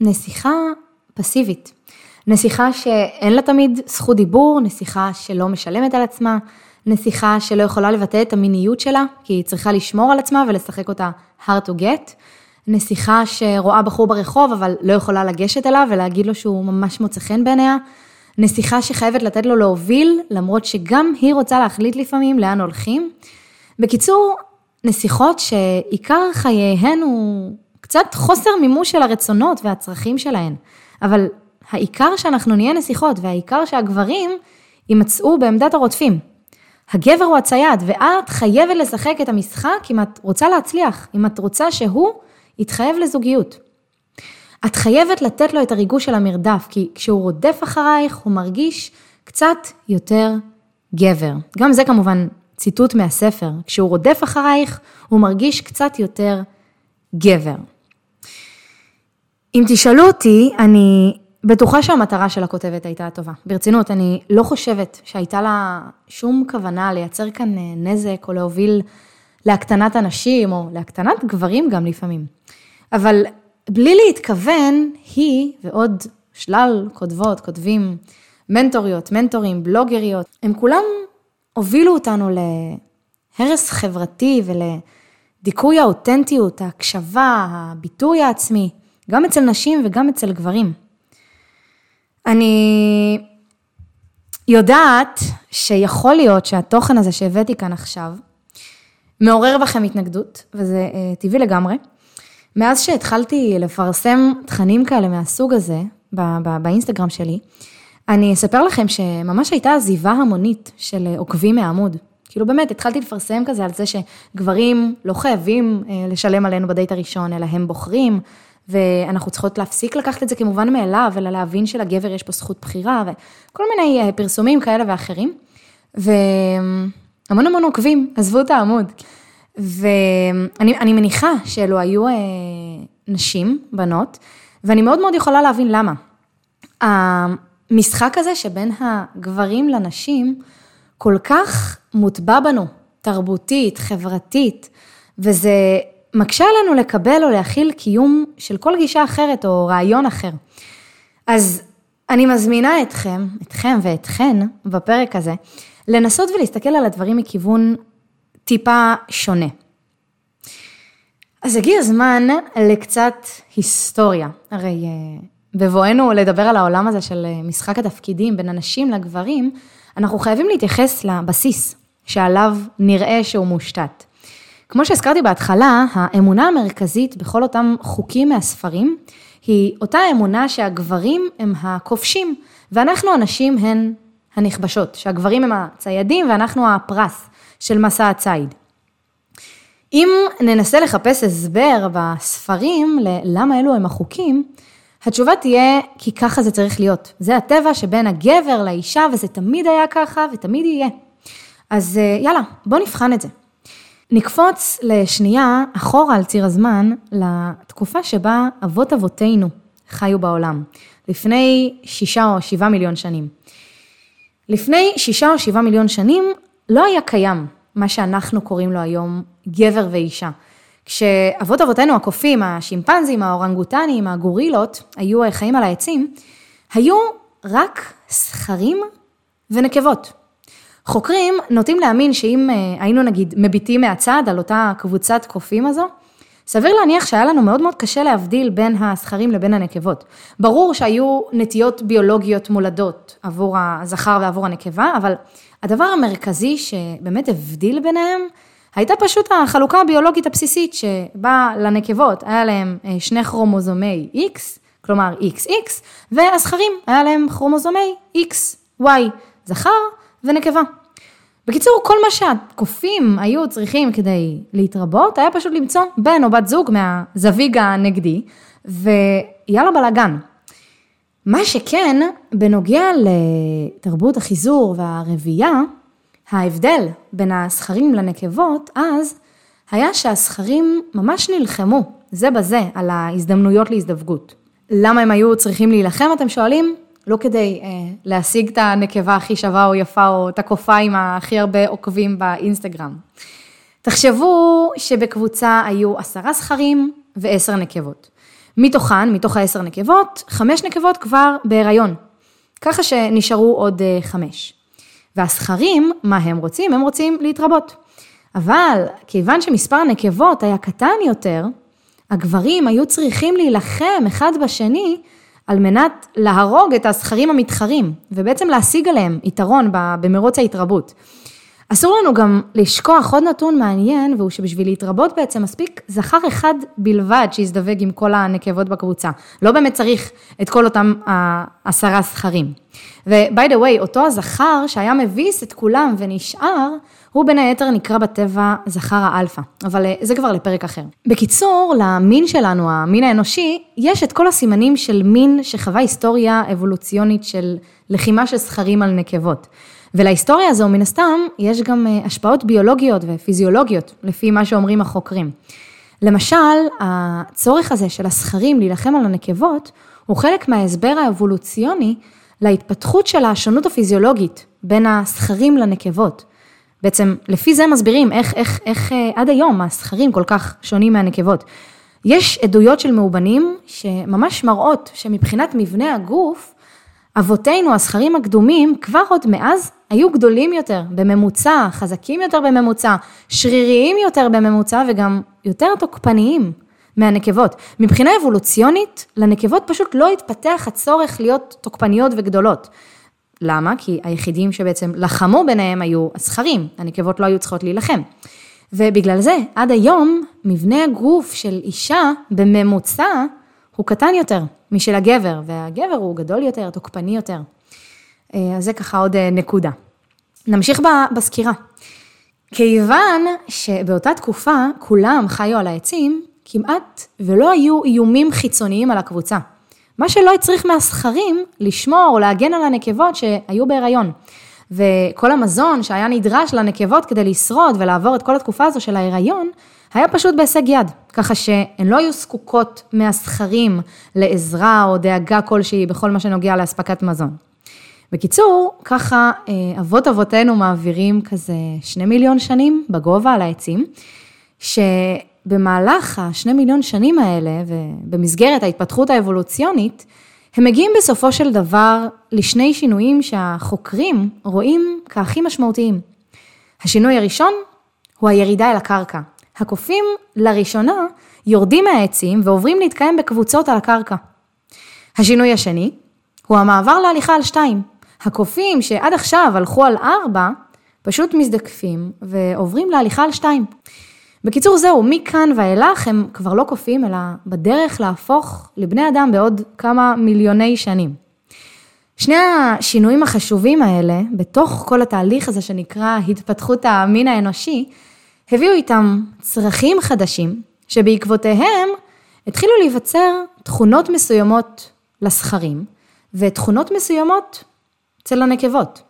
נסיכה פסיבית. נסיכה שאין לה תמיד זכות דיבור, נסיכה שלא משלמת על עצמה, נסיכה שלא יכולה לבטא את המיניות שלה, כי היא צריכה לשמור על עצמה ולשחק אותה hard to get, נסיכה שרואה בחור ברחוב אבל לא יכולה לגשת אליו ולהגיד לו שהוא ממש מוצא חן בעיניה, נסיכה שחייבת לתת לו להוביל, למרות שגם היא רוצה להחליט לפעמים לאן הולכים. בקיצור, נסיכות שעיקר חייהן הוא קצת חוסר מימוש של הרצונות והצרכים שלהן. אבל העיקר שאנחנו נהיה נסיכות, והעיקר שהגברים יימצאו בעמדת הרודפים. הגבר הוא הצייד, ואת חייבת לשחק את המשחק אם את רוצה להצליח, אם את רוצה שהוא יתחייב לזוגיות. את חייבת לתת לו את הריגוש של המרדף, כי כשהוא רודף אחרייך, הוא מרגיש קצת יותר גבר. גם זה כמובן ציטוט מהספר, כשהוא רודף אחרייך, הוא מרגיש קצת יותר גבר. אם תשאלו אותי, אני בטוחה שהמטרה של הכותבת הייתה טובה. ברצינות, אני לא חושבת שהייתה לה שום כוונה לייצר כאן אה, נזק או להוביל להקטנת אנשים או להקטנת גברים גם לפעמים. אבל בלי להתכוון, היא ועוד שלל כותבות, כותבים, מנטוריות, מנטורים, בלוגריות, הם כולם הובילו אותנו להרס חברתי ולדיכוי האותנטיות, ההקשבה, הביטוי העצמי. גם אצל נשים וגם אצל גברים. אני יודעת שיכול להיות שהתוכן הזה שהבאתי כאן עכשיו, מעורר בכם התנגדות, וזה uh, טבעי לגמרי. מאז שהתחלתי לפרסם תכנים כאלה מהסוג הזה, בא, בא, באינסטגרם שלי, אני אספר לכם שממש הייתה עזיבה המונית של עוקבים מהעמוד. כאילו באמת, התחלתי לפרסם כזה על זה שגברים לא חייבים אה, לשלם עלינו בדייט הראשון, אלא הם בוחרים, ואנחנו צריכות להפסיק לקחת את זה כמובן מאליו, אלא להבין שלגבר יש פה זכות בחירה, וכל מיני אה, פרסומים כאלה ואחרים. והמון המון עוקבים עזבו את העמוד. ואני מניחה שאלו היו אה, נשים, בנות, ואני מאוד מאוד יכולה להבין למה. המשחק הזה שבין הגברים לנשים כל כך מוטבע בנו, תרבותית, חברתית, וזה מקשה עלינו לקבל או להכיל קיום של כל גישה אחרת או רעיון אחר. אז אני מזמינה אתכם, אתכם ואתכן בפרק הזה, לנסות ולהסתכל על הדברים מכיוון טיפה שונה. אז הגיע הזמן לקצת היסטוריה. הרי אה, בבואנו לדבר על העולם הזה של אה, משחק התפקידים בין הנשים לגברים, אנחנו חייבים להתייחס לבסיס שעליו נראה שהוא מושתת. כמו שהזכרתי בהתחלה, האמונה המרכזית בכל אותם חוקים מהספרים, היא אותה אמונה שהגברים הם הכובשים, ואנחנו הנשים הן הנכבשות, שהגברים הם הציידים ואנחנו הפרס של מסע הציד. אם ננסה לחפש הסבר בספרים ללמה אלו הם החוקים, התשובה תהיה כי ככה זה צריך להיות. זה הטבע שבין הגבר לאישה וזה תמיד היה ככה ותמיד יהיה. אז אה, יאללה, בוא נבחן את זה. נקפוץ לשנייה אחורה על ציר הזמן לתקופה שבה אבות אבותינו חיו בעולם, לפני שישה או שבעה מיליון שנים. לפני שישה או שבעה מיליון שנים לא היה קיים מה שאנחנו קוראים לו היום גבר ואישה. כשאבות אבותינו הקופים, השימפנזים, האורנגוטנים, הגורילות, היו חיים על העצים, היו רק זכרים ונקבות. חוקרים נוטים להאמין שאם אה, היינו נגיד מביטים מהצד על אותה קבוצת קופים הזו, סביר להניח שהיה לנו מאוד מאוד קשה להבדיל בין הזכרים לבין הנקבות. ברור שהיו נטיות ביולוגיות מולדות עבור הזכר ועבור הנקבה, אבל הדבר המרכזי שבאמת הבדיל ביניהם, הייתה פשוט החלוקה הביולוגית הבסיסית שבה לנקבות היה להם אה, שני כרומוזומי X, כלומר XX, והזכרים היה להם כרומוזומי X, Y, זכר ונקבה. בקיצור, כל מה שהקופים היו צריכים כדי להתרבות, היה פשוט למצוא בן או בת זוג מהזוויג הנגדי, ויאללה בלאגן. מה שכן, בנוגע לתרבות החיזור והרבייה, ההבדל בין הזכרים לנקבות אז, היה שהזכרים ממש נלחמו זה בזה על ההזדמנויות להזדווגות. למה הם היו צריכים להילחם, אתם שואלים? לא כדי אה, להשיג את הנקבה הכי שווה או יפה, או את הקופה עם הכי הרבה עוקבים באינסטגרם. תחשבו שבקבוצה היו עשרה זכרים ועשר נקבות. מתוכן, מתוך העשר נקבות, חמש נקבות כבר בהיריון. ככה שנשארו עוד אה, חמש. והזכרים, מה הם רוצים? הם רוצים להתרבות. אבל כיוון שמספר הנקבות היה קטן יותר, הגברים היו צריכים להילחם אחד בשני על מנת להרוג את הזכרים המתחרים, ובעצם להשיג עליהם יתרון במרוץ ההתרבות. אסור לנו גם לשכוח עוד נתון מעניין, והוא שבשביל להתרבות בעצם מספיק זכר אחד בלבד שיזדווג עם כל הנקבות בקבוצה. לא באמת צריך את כל אותם עשרה זכרים. ו-by אותו הזכר שהיה מביס את כולם ונשאר, הוא בין היתר נקרא בטבע זכר האלפא, אבל אה, זה כבר לפרק אחר. בקיצור, למין שלנו, המין האנושי, יש את כל הסימנים של מין שחווה היסטוריה אבולוציונית של לחימה של זכרים על נקבות. ולהיסטוריה הזו, מן הסתם, יש גם אה, השפעות ביולוגיות ופיזיולוגיות, לפי מה שאומרים החוקרים. למשל, הצורך הזה של הזכרים להילחם על הנקבות, הוא חלק מההסבר האבולוציוני להתפתחות של השונות הפיזיולוגית בין הזכרים לנקבות. בעצם, לפי זה מסבירים איך, איך, איך אה, עד היום הזכרים כל כך שונים מהנקבות. יש עדויות של מאובנים שממש מראות שמבחינת מבנה הגוף, אבותינו, הזכרים הקדומים, כבר עוד מאז היו גדולים יותר בממוצע, חזקים יותר בממוצע, שריריים יותר בממוצע וגם יותר תוקפניים מהנקבות. מבחינה אבולוציונית, לנקבות פשוט לא התפתח הצורך להיות תוקפניות וגדולות. למה? כי היחידים שבעצם לחמו ביניהם היו הזכרים, הנקבות לא היו צריכות להילחם. ובגלל זה, עד היום, מבנה הגוף של אישה בממוצע הוא קטן יותר משל הגבר, והגבר הוא גדול יותר, תוקפני יותר. אז זה ככה עוד נקודה. נמשיך בסקירה. כיוון שבאותה תקופה כולם חיו על העצים, כמעט ולא היו איומים חיצוניים על הקבוצה. מה שלא הצריך מהסכרים לשמור או להגן על הנקבות שהיו בהיריון. וכל המזון שהיה נדרש לנקבות כדי לשרוד ולעבור את כל התקופה הזו של ההיריון, היה פשוט בהישג יד, ככה שהן לא היו זקוקות מהסכרים לעזרה או דאגה כלשהי בכל מה שנוגע לאספקת מזון. בקיצור, ככה אה, אבות אבותינו מעבירים כזה שני מיליון שנים בגובה על העצים, שבמהלך השני מיליון שנים האלה, ובמסגרת ההתפתחות האבולוציונית, הם מגיעים בסופו של דבר לשני שינויים שהחוקרים רואים כהכי משמעותיים. השינוי הראשון הוא הירידה אל הקרקע. הקופים לראשונה יורדים מהעצים ועוברים להתקיים בקבוצות על הקרקע. השינוי השני הוא המעבר להליכה על שתיים. הקופים שעד עכשיו הלכו על ארבע, פשוט מזדקפים ועוברים להליכה על שתיים. בקיצור זהו, מכאן ואילך הם כבר לא קופים, אלא בדרך להפוך לבני אדם בעוד כמה מיליוני שנים. שני השינויים החשובים האלה, בתוך כל התהליך הזה שנקרא התפתחות המין האנושי, הביאו איתם צרכים חדשים, שבעקבותיהם התחילו להיווצר תכונות מסוימות לסכרים, ותכונות מסוימות אצל הנקבות.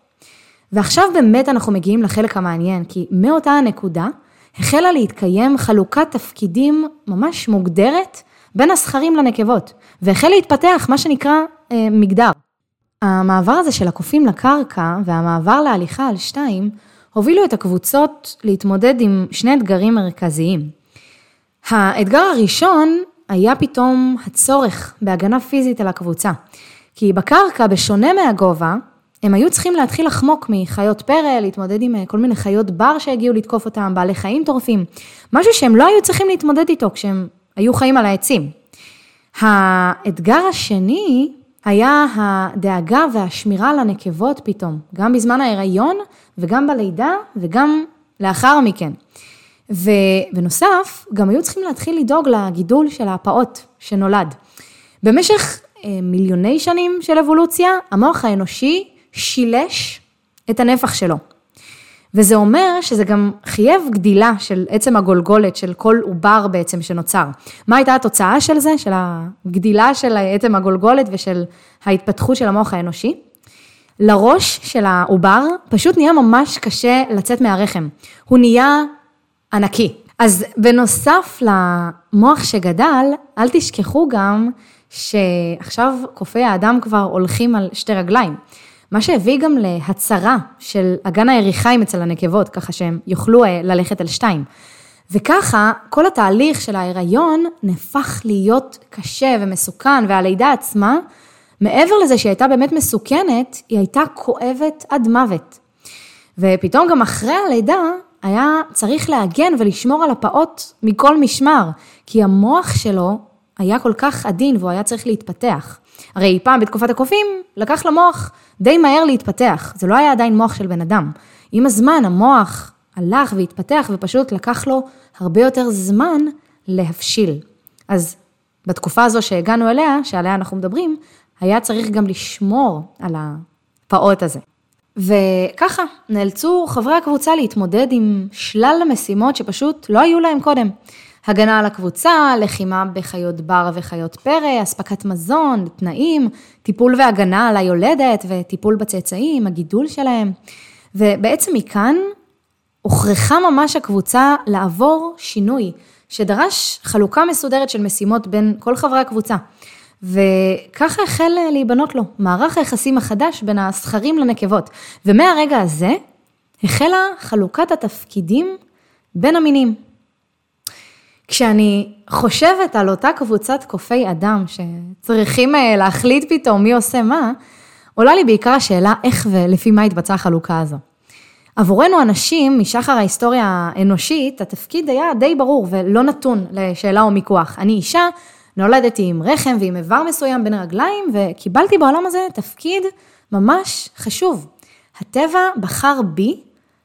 ועכשיו באמת אנחנו מגיעים לחלק המעניין, כי מאותה הנקודה החלה להתקיים חלוקת תפקידים ממש מוגדרת בין הזכרים לנקבות, והחל להתפתח מה שנקרא אה, מגדר. המעבר הזה של הקופים לקרקע והמעבר להליכה על שתיים, הובילו את הקבוצות להתמודד עם שני אתגרים מרכזיים. האתגר הראשון היה פתאום הצורך בהגנה פיזית על הקבוצה. כי בקרקע, בשונה מהגובה, הם היו צריכים להתחיל לחמוק מחיות פרא, להתמודד עם אה, כל מיני חיות בר שהגיעו לתקוף אותם, בעלי חיים טורפים, משהו שהם לא היו צריכים להתמודד איתו כשהם היו חיים על העצים. האתגר השני היה הדאגה והשמירה על הנקבות פתאום, גם בזמן ההיריון וגם בלידה וגם לאחר מכן. ובנוסף, גם היו צריכים להתחיל לדאוג לגידול של הפעוט שנולד. במשך אה, מיליוני שנים של אבולוציה, המוח האנושי שילש את הנפח שלו. וזה אומר שזה גם חייב גדילה של עצם הגולגולת של כל עובר בעצם שנוצר. מה הייתה התוצאה של זה, של הגדילה של עצם הגולגולת ושל ההתפתחות של המוח האנושי? לראש של העובר פשוט נהיה ממש קשה לצאת מהרחם. הוא נהיה ענקי. אז בנוסף למוח שגדל, אל תשכחו גם שעכשיו קופי האדם כבר הולכים על שתי רגליים. מה שהביא גם להצרה של אגן היריחיים אצל הנקבות, ככה שהם יוכלו אה, ללכת על שתיים. וככה, כל התהליך של ההיריון נהפך להיות קשה ומסוכן, והלידה עצמה, מעבר לזה שהיא הייתה באמת מסוכנת, היא הייתה כואבת עד מוות. ופתאום גם אחרי הלידה, היה צריך להגן ולשמור על הפעוט מכל משמר, כי המוח שלו היה כל כך עדין והוא היה צריך להתפתח. הרי פעם בתקופת הקופים, לקח למוח די מהר להתפתח, זה לא היה עדיין מוח של בן אדם. עם הזמן המוח הלך והתפתח ופשוט לקח לו הרבה יותר זמן להבשיל. אז בתקופה הזו שהגענו אליה, שעליה אנחנו מדברים, היה צריך גם לשמור על הפעוט הזה. וככה נאלצו חברי הקבוצה להתמודד עם שלל המשימות שפשוט לא היו להם קודם. הגנה על הקבוצה, לחימה בחיות בר וחיות פרא, אספקת מזון, תנאים, טיפול והגנה על היולדת וטיפול בצאצאים, הגידול שלהם. ובעצם מכאן הוכרחה ממש הקבוצה לעבור שינוי, שדרש חלוקה מסודרת של משימות בין כל חברי הקבוצה. וככה החל להיבנות לו מערך היחסים החדש בין הזכרים לנקבות. ומהרגע הזה החלה חלוקת התפקידים בין המינים. כשאני חושבת על אותה קבוצת קופי אדם שצריכים אה, להחליט פתאום מי עושה מה, עולה לי בעיקר השאלה איך ולפי מה התבצעה החלוקה הזו. עבורנו אנשים, משחר ההיסטוריה האנושית, התפקיד היה די ברור ולא נתון לשאלה או מיקוח. אני אישה, נולדתי עם רחם ועם איבר מסוים בין הרגליים, וקיבלתי בעולם הזה תפקיד ממש חשוב. הטבע בחר בי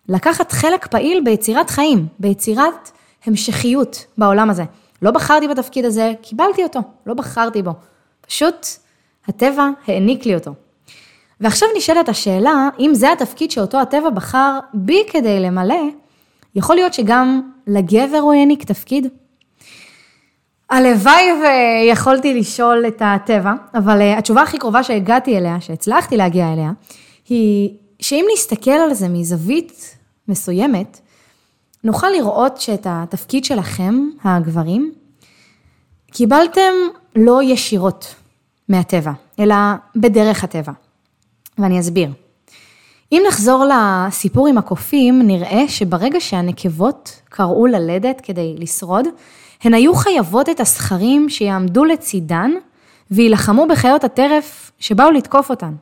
לקחת חלק פעיל ביצירת חיים, ביצירת המשכיות בעולם הזה. לא בחרתי בתפקיד הזה, קיבלתי אותו, לא בחרתי בו. פשוט הטבע העניק לי אותו. ועכשיו נשאלת השאלה, אם זה התפקיד שאותו הטבע בחר בי כדי למלא, יכול להיות שגם לגבר הוא העניק תפקיד? הלוואי ויכולתי לשאול את הטבע, אבל אה, התשובה הכי קרובה שהגעתי אליה, שהצלחתי להגיע אליה, היא שאם נסתכל על זה מזווית מסוימת, נוכל לראות שאת התפקיד שלכם, הגברים, קיבלתם לא ישירות מהטבע, אלא בדרך הטבע. ואני אסביר. אם נחזור לסיפור עם הקופים, נראה שברגע שהנקבות קראו ללדת כדי לשרוד, הן היו חייבות את הסכרים שיעמדו לצידן ויילחמו בחיות הטרף שבאו לתקוף אותן.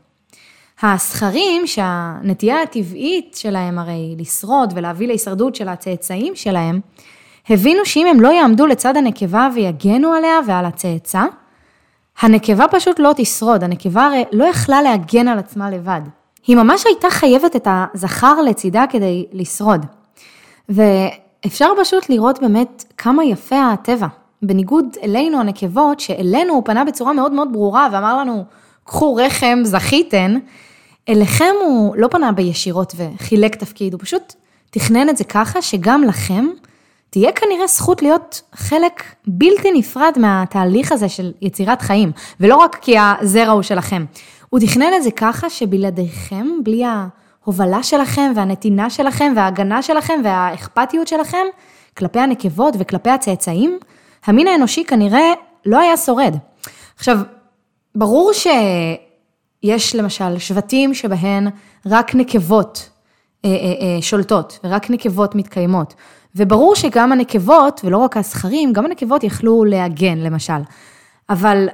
הסכרים שהנטייה הטבעית שלהם הרי לשרוד ולהביא להישרדות של הצאצאים שלהם, הבינו שאם הם לא יעמדו לצד הנקבה ויגנו עליה ועל הצאצא, הנקבה פשוט לא תשרוד, הנקבה הרי לא יכלה להגן על עצמה לבד. היא ממש הייתה חייבת את הזכר לצידה כדי לשרוד. ואפשר פשוט לראות באמת כמה יפה הטבע. בניגוד אלינו הנקבות, שאלינו הוא פנה בצורה מאוד מאוד ברורה ואמר לנו, קחו רחם, זכיתן, אליכם הוא לא פנה בישירות וחילק תפקיד, הוא פשוט תכנן את זה ככה שגם לכם תהיה כנראה זכות להיות חלק בלתי נפרד מהתהליך הזה של יצירת חיים, ולא רק כי הזרע הוא שלכם. הוא תכנן את זה ככה שבלעדיכם, בלי ההובלה שלכם והנתינה שלכם וההגנה שלכם והאכפתיות שלכם כלפי הנקבות וכלפי הצאצאים, המין האנושי כנראה לא היה שורד. עכשיו, ברור שיש למשל שבטים שבהן רק נקבות אה, אה, אה, שולטות ורק נקבות מתקיימות. וברור שגם הנקבות, ולא רק הזכרים, גם הנקבות יכלו להגן, למשל. אבל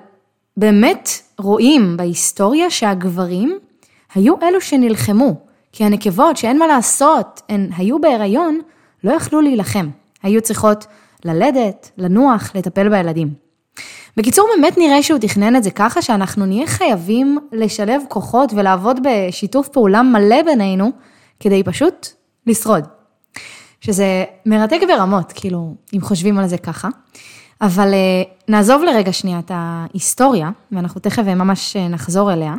באמת רואים בהיסטוריה שהגברים היו אלו שנלחמו, כי הנקבות, שאין מה לעשות, הן היו בהיריון, לא יכלו להילחם. היו צריכות ללדת, לנוח, לטפל בילדים. בקיצור, באמת נראה שהוא תכנן את זה ככה שאנחנו נהיה חייבים לשלב כוחות ולעבוד בשיתוף פעולה מלא בינינו, כדי פשוט לשרוד. שזה מרתק ברמות, כאילו, אם חושבים על זה ככה. אבל אה, נעזוב לרגע שנייה את ההיסטוריה, ואנחנו תכף ממש אה, נחזור אליה.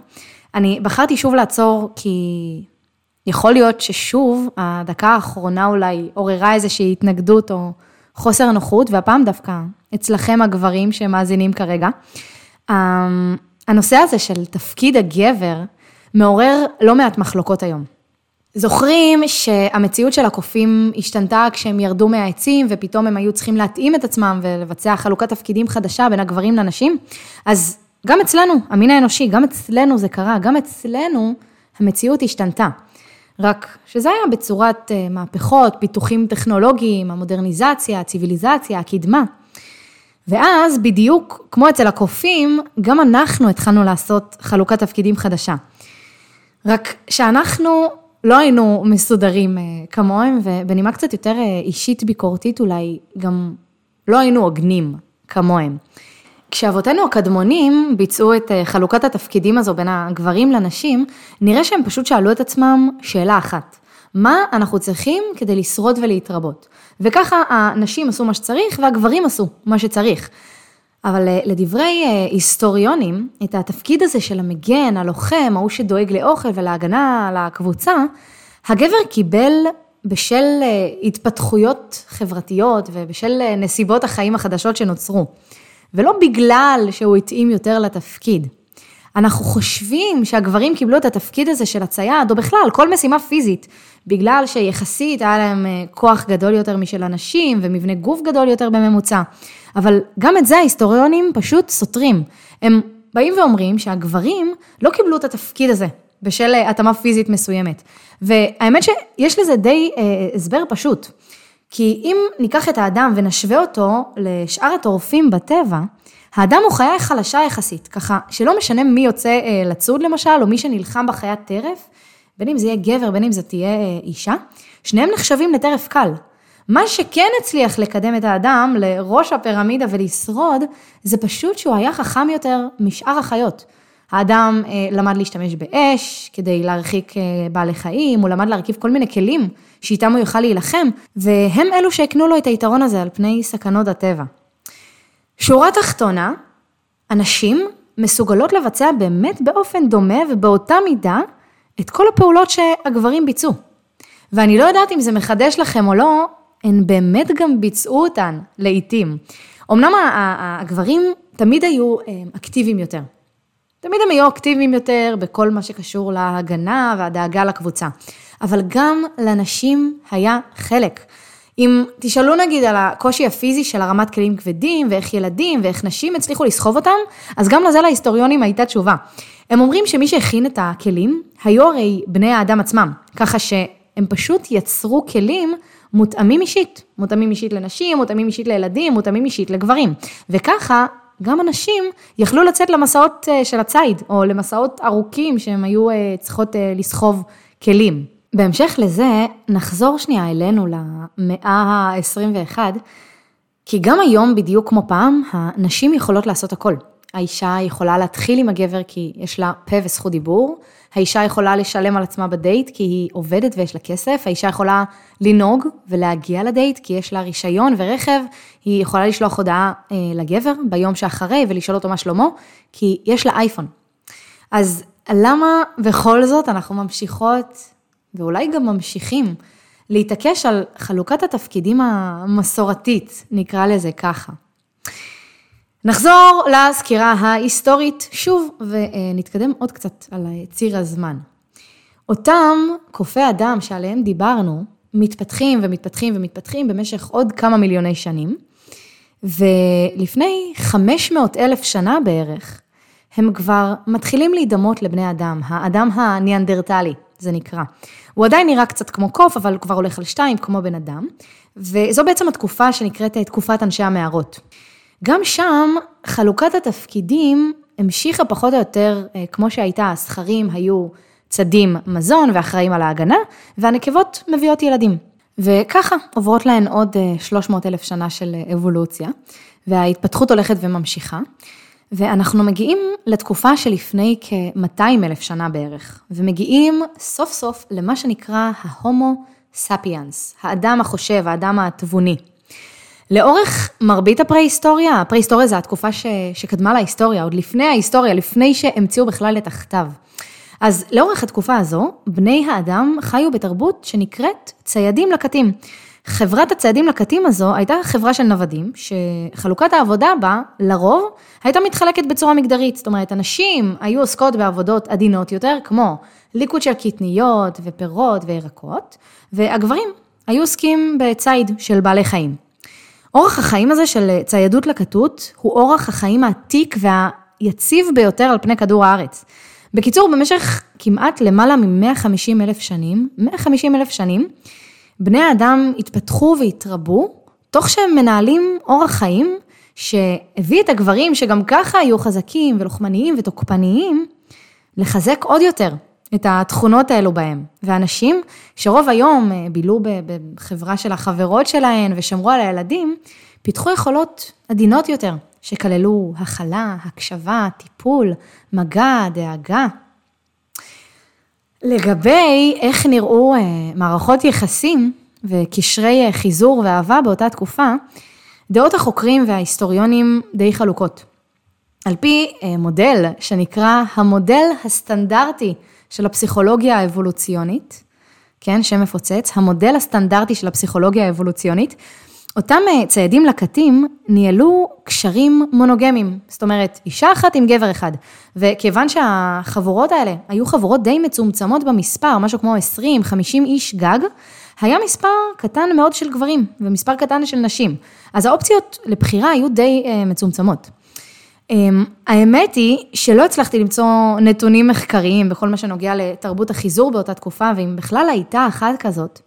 אני בחרתי שוב לעצור, כי יכול להיות ששוב, הדקה האחרונה אולי עוררה איזושהי התנגדות או חוסר נוחות, והפעם דווקא אצלכם הגברים שמאזינים כרגע. אמ, הנושא הזה של תפקיד הגבר מעורר לא מעט מחלוקות היום. זוכרים שהמציאות של הקופים השתנתה כשהם ירדו מהעצים ופתאום הם היו צריכים להתאים את עצמם ולבצע חלוקת תפקידים חדשה בין הגברים לנשים? אז גם אצלנו, המין האנושי, גם אצלנו זה קרה, גם אצלנו המציאות השתנתה. רק שזה היה בצורת אה, מהפכות, פיתוחים טכנולוגיים, המודרניזציה, הציוויליזציה, הקדמה. ואז בדיוק כמו אצל הקופים, גם אנחנו התחלנו לעשות חלוקת תפקידים חדשה. רק שאנחנו לא היינו מסודרים אה, כמוהם, ובנימה קצת יותר אה, אישית ביקורתית אולי, גם לא היינו הוגנים כמוהם. כשאבותינו הקדמונים ביצעו את אה, חלוקת התפקידים הזו בין הגברים לנשים, נראה שהם פשוט שאלו את עצמם שאלה אחת, מה אנחנו צריכים כדי לשרוד ולהתרבות? וככה הנשים עשו מה שצריך והגברים עשו מה שצריך. אבל לדברי היסטוריונים, את התפקיד הזה של המגן, הלוחם, ההוא שדואג לאוכל ולהגנה על הקבוצה, הגבר קיבל בשל אה, התפתחויות חברתיות ובשל אה, נסיבות החיים החדשות שנוצרו, ולא בגלל שהוא התאים יותר לתפקיד. אנחנו חושבים שהגברים קיבלו את התפקיד הזה של הצייד, או בכלל, כל משימה פיזית, בגלל שיחסית היה להם אה, כוח גדול יותר משל אנשים ומבנה גוף גדול יותר בממוצע. אבל גם את זה ההיסטוריונים פשוט סותרים. הם באים ואומרים שהגברים לא קיבלו את התפקיד הזה בשל אה, התאמה פיזית מסוימת. והאמת שיש לזה די אה, הסבר פשוט. כי אם ניקח את האדם ונשווה אותו לשאר הטורפים בטבע, האדם הוא חיה חלשה יחסית, ככה שלא משנה מי יוצא אה, לצוד למשל, או מי שנלחם בחיית טרף, בין אם זה יהיה גבר, בין אם זה תהיה אה, אישה, שניהם נחשבים לטרף קל. מה שכן הצליח לקדם את האדם לראש הפירמידה ולשרוד, זה פשוט שהוא היה חכם יותר משאר החיות. האדם אה, למד להשתמש באש כדי להרחיק אה, בעלי חיים, הוא למד להרכיב כל מיני כלים שאיתם הוא יוכל להילחם, והם אלו שהקנו לו את היתרון הזה על פני סכנות הטבע. שורה תחתונה, אנשים מסוגלות לבצע באמת באופן דומה ובאותה מידה את כל הפעולות שהגברים ביצעו. ואני לא יודעת אם זה מחדש לכם או לא, הן באמת גם ביצעו אותן לעיתים. אמנם הגברים תמיד היו אה, אקטיביים יותר. תמיד הם היו אקטיביים יותר בכל מה שקשור להגנה והדאגה לקבוצה. אבל גם לנשים היה חלק. אם תשאלו נגיד על הקושי הפיזי של הרמת כלים כבדים, ואיך ילדים ואיך נשים הצליחו לסחוב אותם, אז גם לזה להיסטוריונים הייתה תשובה. הם אומרים שמי שהכין את הכלים, היו הרי בני האדם עצמם, ככה שהם פשוט יצרו כלים מותאמים אישית, מותאמים אישית לנשים, מותאמים אישית לילדים, מותאמים אישית לגברים. וככה גם הנשים יכלו לצאת למסעות אה, של הציד, או למסעות ארוכים שהם היו אה, צריכות אה, לסחוב כלים. בהמשך לזה, נחזור שנייה אלינו למאה ה-21, כי גם היום, בדיוק כמו פעם, הנשים יכולות לעשות הכל. האישה יכולה להתחיל עם הגבר כי יש לה פה וזכות דיבור, האישה יכולה לשלם על עצמה בדייט כי היא עובדת ויש לה כסף, האישה יכולה לנהוג ולהגיע לדייט כי יש לה רישיון ורכב, היא יכולה לשלוח הודעה אה, לגבר ביום שאחרי ולשאול אותו מה שלמה, כי יש לה אייפון. אז למה בכל זאת אנחנו ממשיכות, ואולי גם ממשיכים, להתעקש על חלוקת התפקידים המסורתית, נקרא לזה ככה. נחזור לסקירה ההיסטורית שוב, ונתקדם עוד קצת על ציר הזמן. אותם קופי אדם שעליהם דיברנו, מתפתחים ומתפתחים ומתפתחים במשך עוד כמה מיליוני שנים, ולפני 500 אלף שנה בערך, הם כבר מתחילים להידמות לבני אדם, האדם הניאנדרטלי, זה נקרא. הוא עדיין נראה קצת כמו קוף, אבל הוא כבר הולך על שתיים, כמו בן אדם, וזו בעצם התקופה שנקראת תקופת אנשי המערות. גם שם חלוקת התפקידים המשיכה פחות או יותר אה, כמו שהייתה, הזכרים היו צדים מזון ואחראים על ההגנה, והנקבות מביאות ילדים. וככה עוברות להן עוד 300 אה, אלף שנה של אה, אבולוציה, וההתפתחות הולכת וממשיכה. ואנחנו מגיעים לתקופה שלפני כ-200 אלף שנה בערך, ומגיעים סוף סוף למה שנקרא ההומו ספיאנס, האדם החושב, האדם התבוני. לאורך מרבית הפרה-היסטוריה, הפרה-היסטוריה זה התקופה ש, שקדמה להיסטוריה, עוד לפני ההיסטוריה, לפני שהמציאו בכלל את הכתב. אז לאורך התקופה הזו, בני האדם חיו בתרבות שנקראת ציידים לקטים. חברת הציידים לקטים הזו הייתה חברה של נוודים, שחלוקת העבודה בה, לרוב, הייתה מתחלקת בצורה מגדרית. זאת אומרת, הנשים היו עוסקות בעבודות עדינות יותר, כמו ליקוט של קטניות ופירות וירקות, והגברים היו עוסקים בציד של בעלי חיים. אורח החיים הזה של ציידות לקטות הוא אורח החיים העתיק והיציב ביותר על פני כדור הארץ. בקיצור, במשך כמעט למעלה מ-150 אלף שנים, 150 אלף שנים, בני האדם התפתחו והתרבו, תוך שהם מנהלים אורח חיים שהביא את הגברים שגם ככה היו חזקים ולוחמניים ותוקפניים, לחזק עוד יותר את התכונות האלו בהם. ואנשים שרוב היום אה, בילו בחברה של החברות שלהן ושמרו על הילדים, פיתחו יכולות עדינות יותר, שכללו הכלה, הקשבה, טיפול, מגע, דאגה. לגבי איך נראו אה, מערכות יחסים וקשרי אה, חיזור ואהבה באותה תקופה, דעות החוקרים וההיסטוריונים די חלוקות. על פי מודל שנקרא המודל הסטנדרטי של הפסיכולוגיה האבולוציונית, כן, שם מפוצץ, המודל הסטנדרטי של הפסיכולוגיה האבולוציונית, אותם אה, ציידים לקטים ניהלו קשרים מונוגמיים, זאת אומרת, אישה אחת עם גבר אחד. וכיוון שהחבורות האלה היו חבורות די מצומצמות במספר, משהו כמו 20-50 איש גג, היה מספר קטן מאוד של גברים ומספר קטן של נשים. אז האופציות לבחירה היו די uh, מצומצמות. אמ, האמת היא שלא הצלחתי למצוא נתונים מחקריים בכל מה שנוגע לתרבות החיזור באותה תקופה, ואם בכלל הייתה אחת כזאת.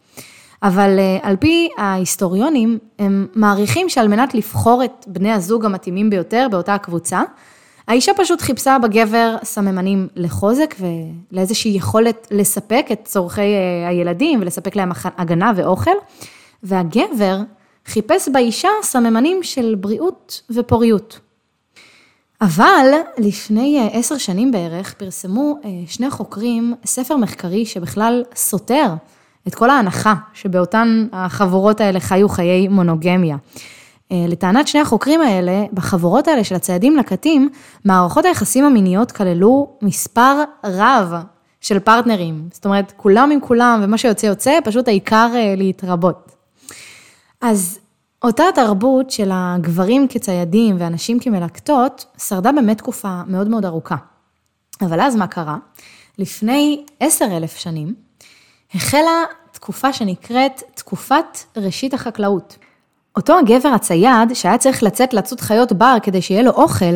אבל אה, על פי ההיסטוריונים, הם מעריכים שעל מנת לבחור את בני הזוג המתאימים ביותר באותה הקבוצה, האישה פשוט חיפשה בגבר סממנים לחוזק ולאיזושהי יכולת לספק את צורכי אה, הילדים ולספק להם הגנה ואוכל, והגבר חיפש באישה סממנים של בריאות ופוריות. אבל לפני אה, עשר שנים בערך פרסמו אה, שני חוקרים ספר מחקרי שבכלל סותר את כל ההנחה שבאותן החבורות האלה חיו חיי מונוגמיה. אה, לטענת שני החוקרים האלה, בחבורות האלה של הציידים לקטים, מערכות היחסים המיניות כללו מספר רב של פרטנרים. זאת אומרת, כולם עם כולם, ומה שיוצא יוצא, פשוט העיקר להתרבות. אז אותה תרבות של הגברים כציידים ואנשים כמלקטות, שרדה באמת תקופה מאוד מאוד ארוכה. אבל אז מה קרה? לפני עשר אלף שנים, החלה תקופה שנקראת תקופת ראשית החקלאות. אותו הגבר הצייד, שהיה צריך לצאת לצוד חיות בר כדי שיהיה לו אוכל,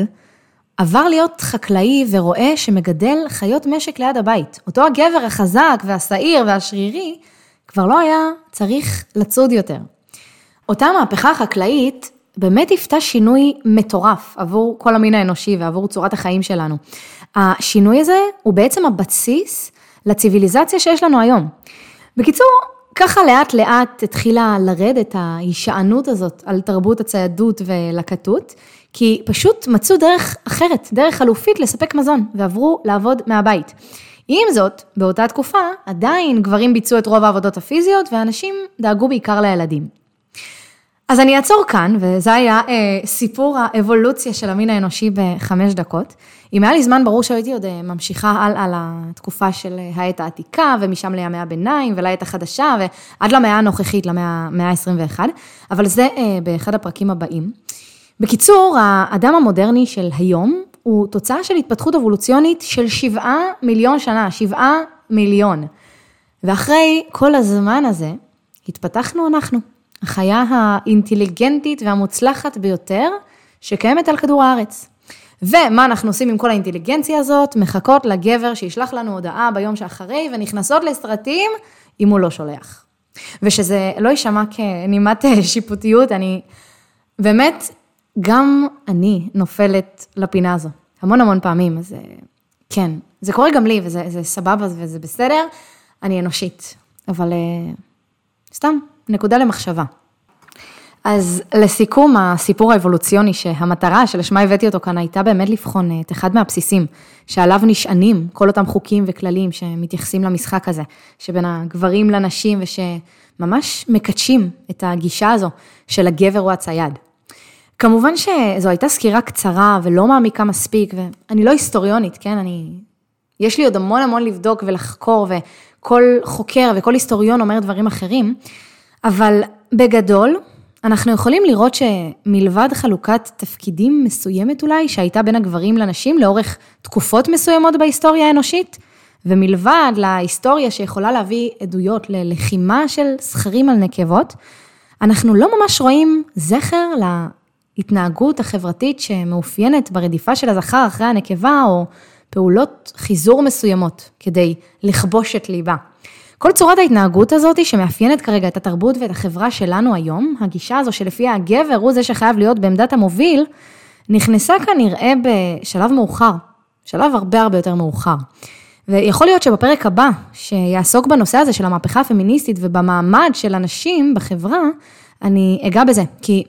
עבר להיות חקלאי ורועה שמגדל חיות משק ליד הבית. אותו הגבר החזק והשעיר והשרירי, כבר לא היה צריך לצוד יותר. אותה מהפכה חקלאית באמת היוותה שינוי מטורף עבור כל המין האנושי ועבור צורת החיים שלנו. השינוי הזה הוא בעצם הבסיס לציוויליזציה שיש לנו היום. בקיצור, ככה לאט לאט התחילה לרדת ההישענות הזאת על תרבות הציידות ולקטות, כי פשוט מצאו דרך אחרת, דרך חלופית לספק מזון, ועברו לעבוד מהבית. עם זאת, באותה תקופה, עדיין גברים ביצעו את רוב העבודות הפיזיות, ואנשים דאגו בעיקר לילדים. אז אני אעצור כאן, וזה היה אה, סיפור האבולוציה של המין האנושי בחמש דקות. אם היה לי זמן, ברור שהייתי עוד אה, ממשיכה הלאה לתקופה של אה, העת העתיקה, ומשם לימי הביניים, ולעת החדשה, ועד למאה הנוכחית, למאה ה-21, אבל זה אה, באחד הפרקים הבאים. בקיצור, האדם המודרני של היום, הוא תוצאה של התפתחות אבולוציונית של שבעה מיליון שנה, שבעה מיליון. ואחרי כל הזמן הזה, התפתחנו אנחנו. החיה האינטליגנטית והמוצלחת ביותר שקיימת על כדור הארץ. ומה אנחנו עושים עם כל האינטליגנציה הזאת? מחכות לגבר שישלח לנו הודעה ביום שאחרי ונכנסות לסרטים אם הוא לא שולח. ושזה לא יישמע כנימת שיפוטיות, אני באמת, גם אני נופלת לפינה הזו, המון המון פעמים, אז כן, זה קורה גם לי וזה סבבה וזה בסדר, אני אנושית, אבל אה, סתם, נקודה למחשבה. אז לסיכום, הסיפור האבולוציוני שהמטרה שלשמה הבאתי אותו כאן הייתה באמת לבחון את אחד מהבסיסים שעליו נשענים כל אותם חוקים וכללים שמתייחסים למשחק הזה, שבין הגברים לנשים ושממש מקדשים את הגישה הזו של הגבר או הצייד. כמובן שזו הייתה סקירה קצרה ולא מעמיקה מספיק, ואני לא היסטוריונית, כן? אני... יש לי עוד המון המון לבדוק ולחקור, וכל חוקר וכל היסטוריון אומר דברים אחרים, אבל בגדול, אנחנו יכולים לראות שמלבד חלוקת תפקידים מסוימת אולי, שהייתה בין הגברים לנשים לאורך תקופות מסוימות בהיסטוריה האנושית, ומלבד להיסטוריה שיכולה להביא עדויות ללחימה של זכרים על נקבות, אנחנו לא ממש רואים זכר להתנהגות החברתית שמאופיינת ברדיפה של הזכר אחרי הנקבה, או פעולות חיזור מסוימות כדי לכבוש את ליבה. כל צורת ההתנהגות הזאת שמאפיינת כרגע את התרבות ואת החברה שלנו היום, הגישה הזו שלפיה הגבר הוא זה שחייב להיות בעמדת המוביל, נכנסה כנראה בשלב מאוחר, שלב הרבה הרבה יותר מאוחר. ויכול להיות שבפרק הבא, שיעסוק בנושא הזה של המהפכה הפמיניסטית ובמעמד של הנשים בחברה, אני אגע בזה, כי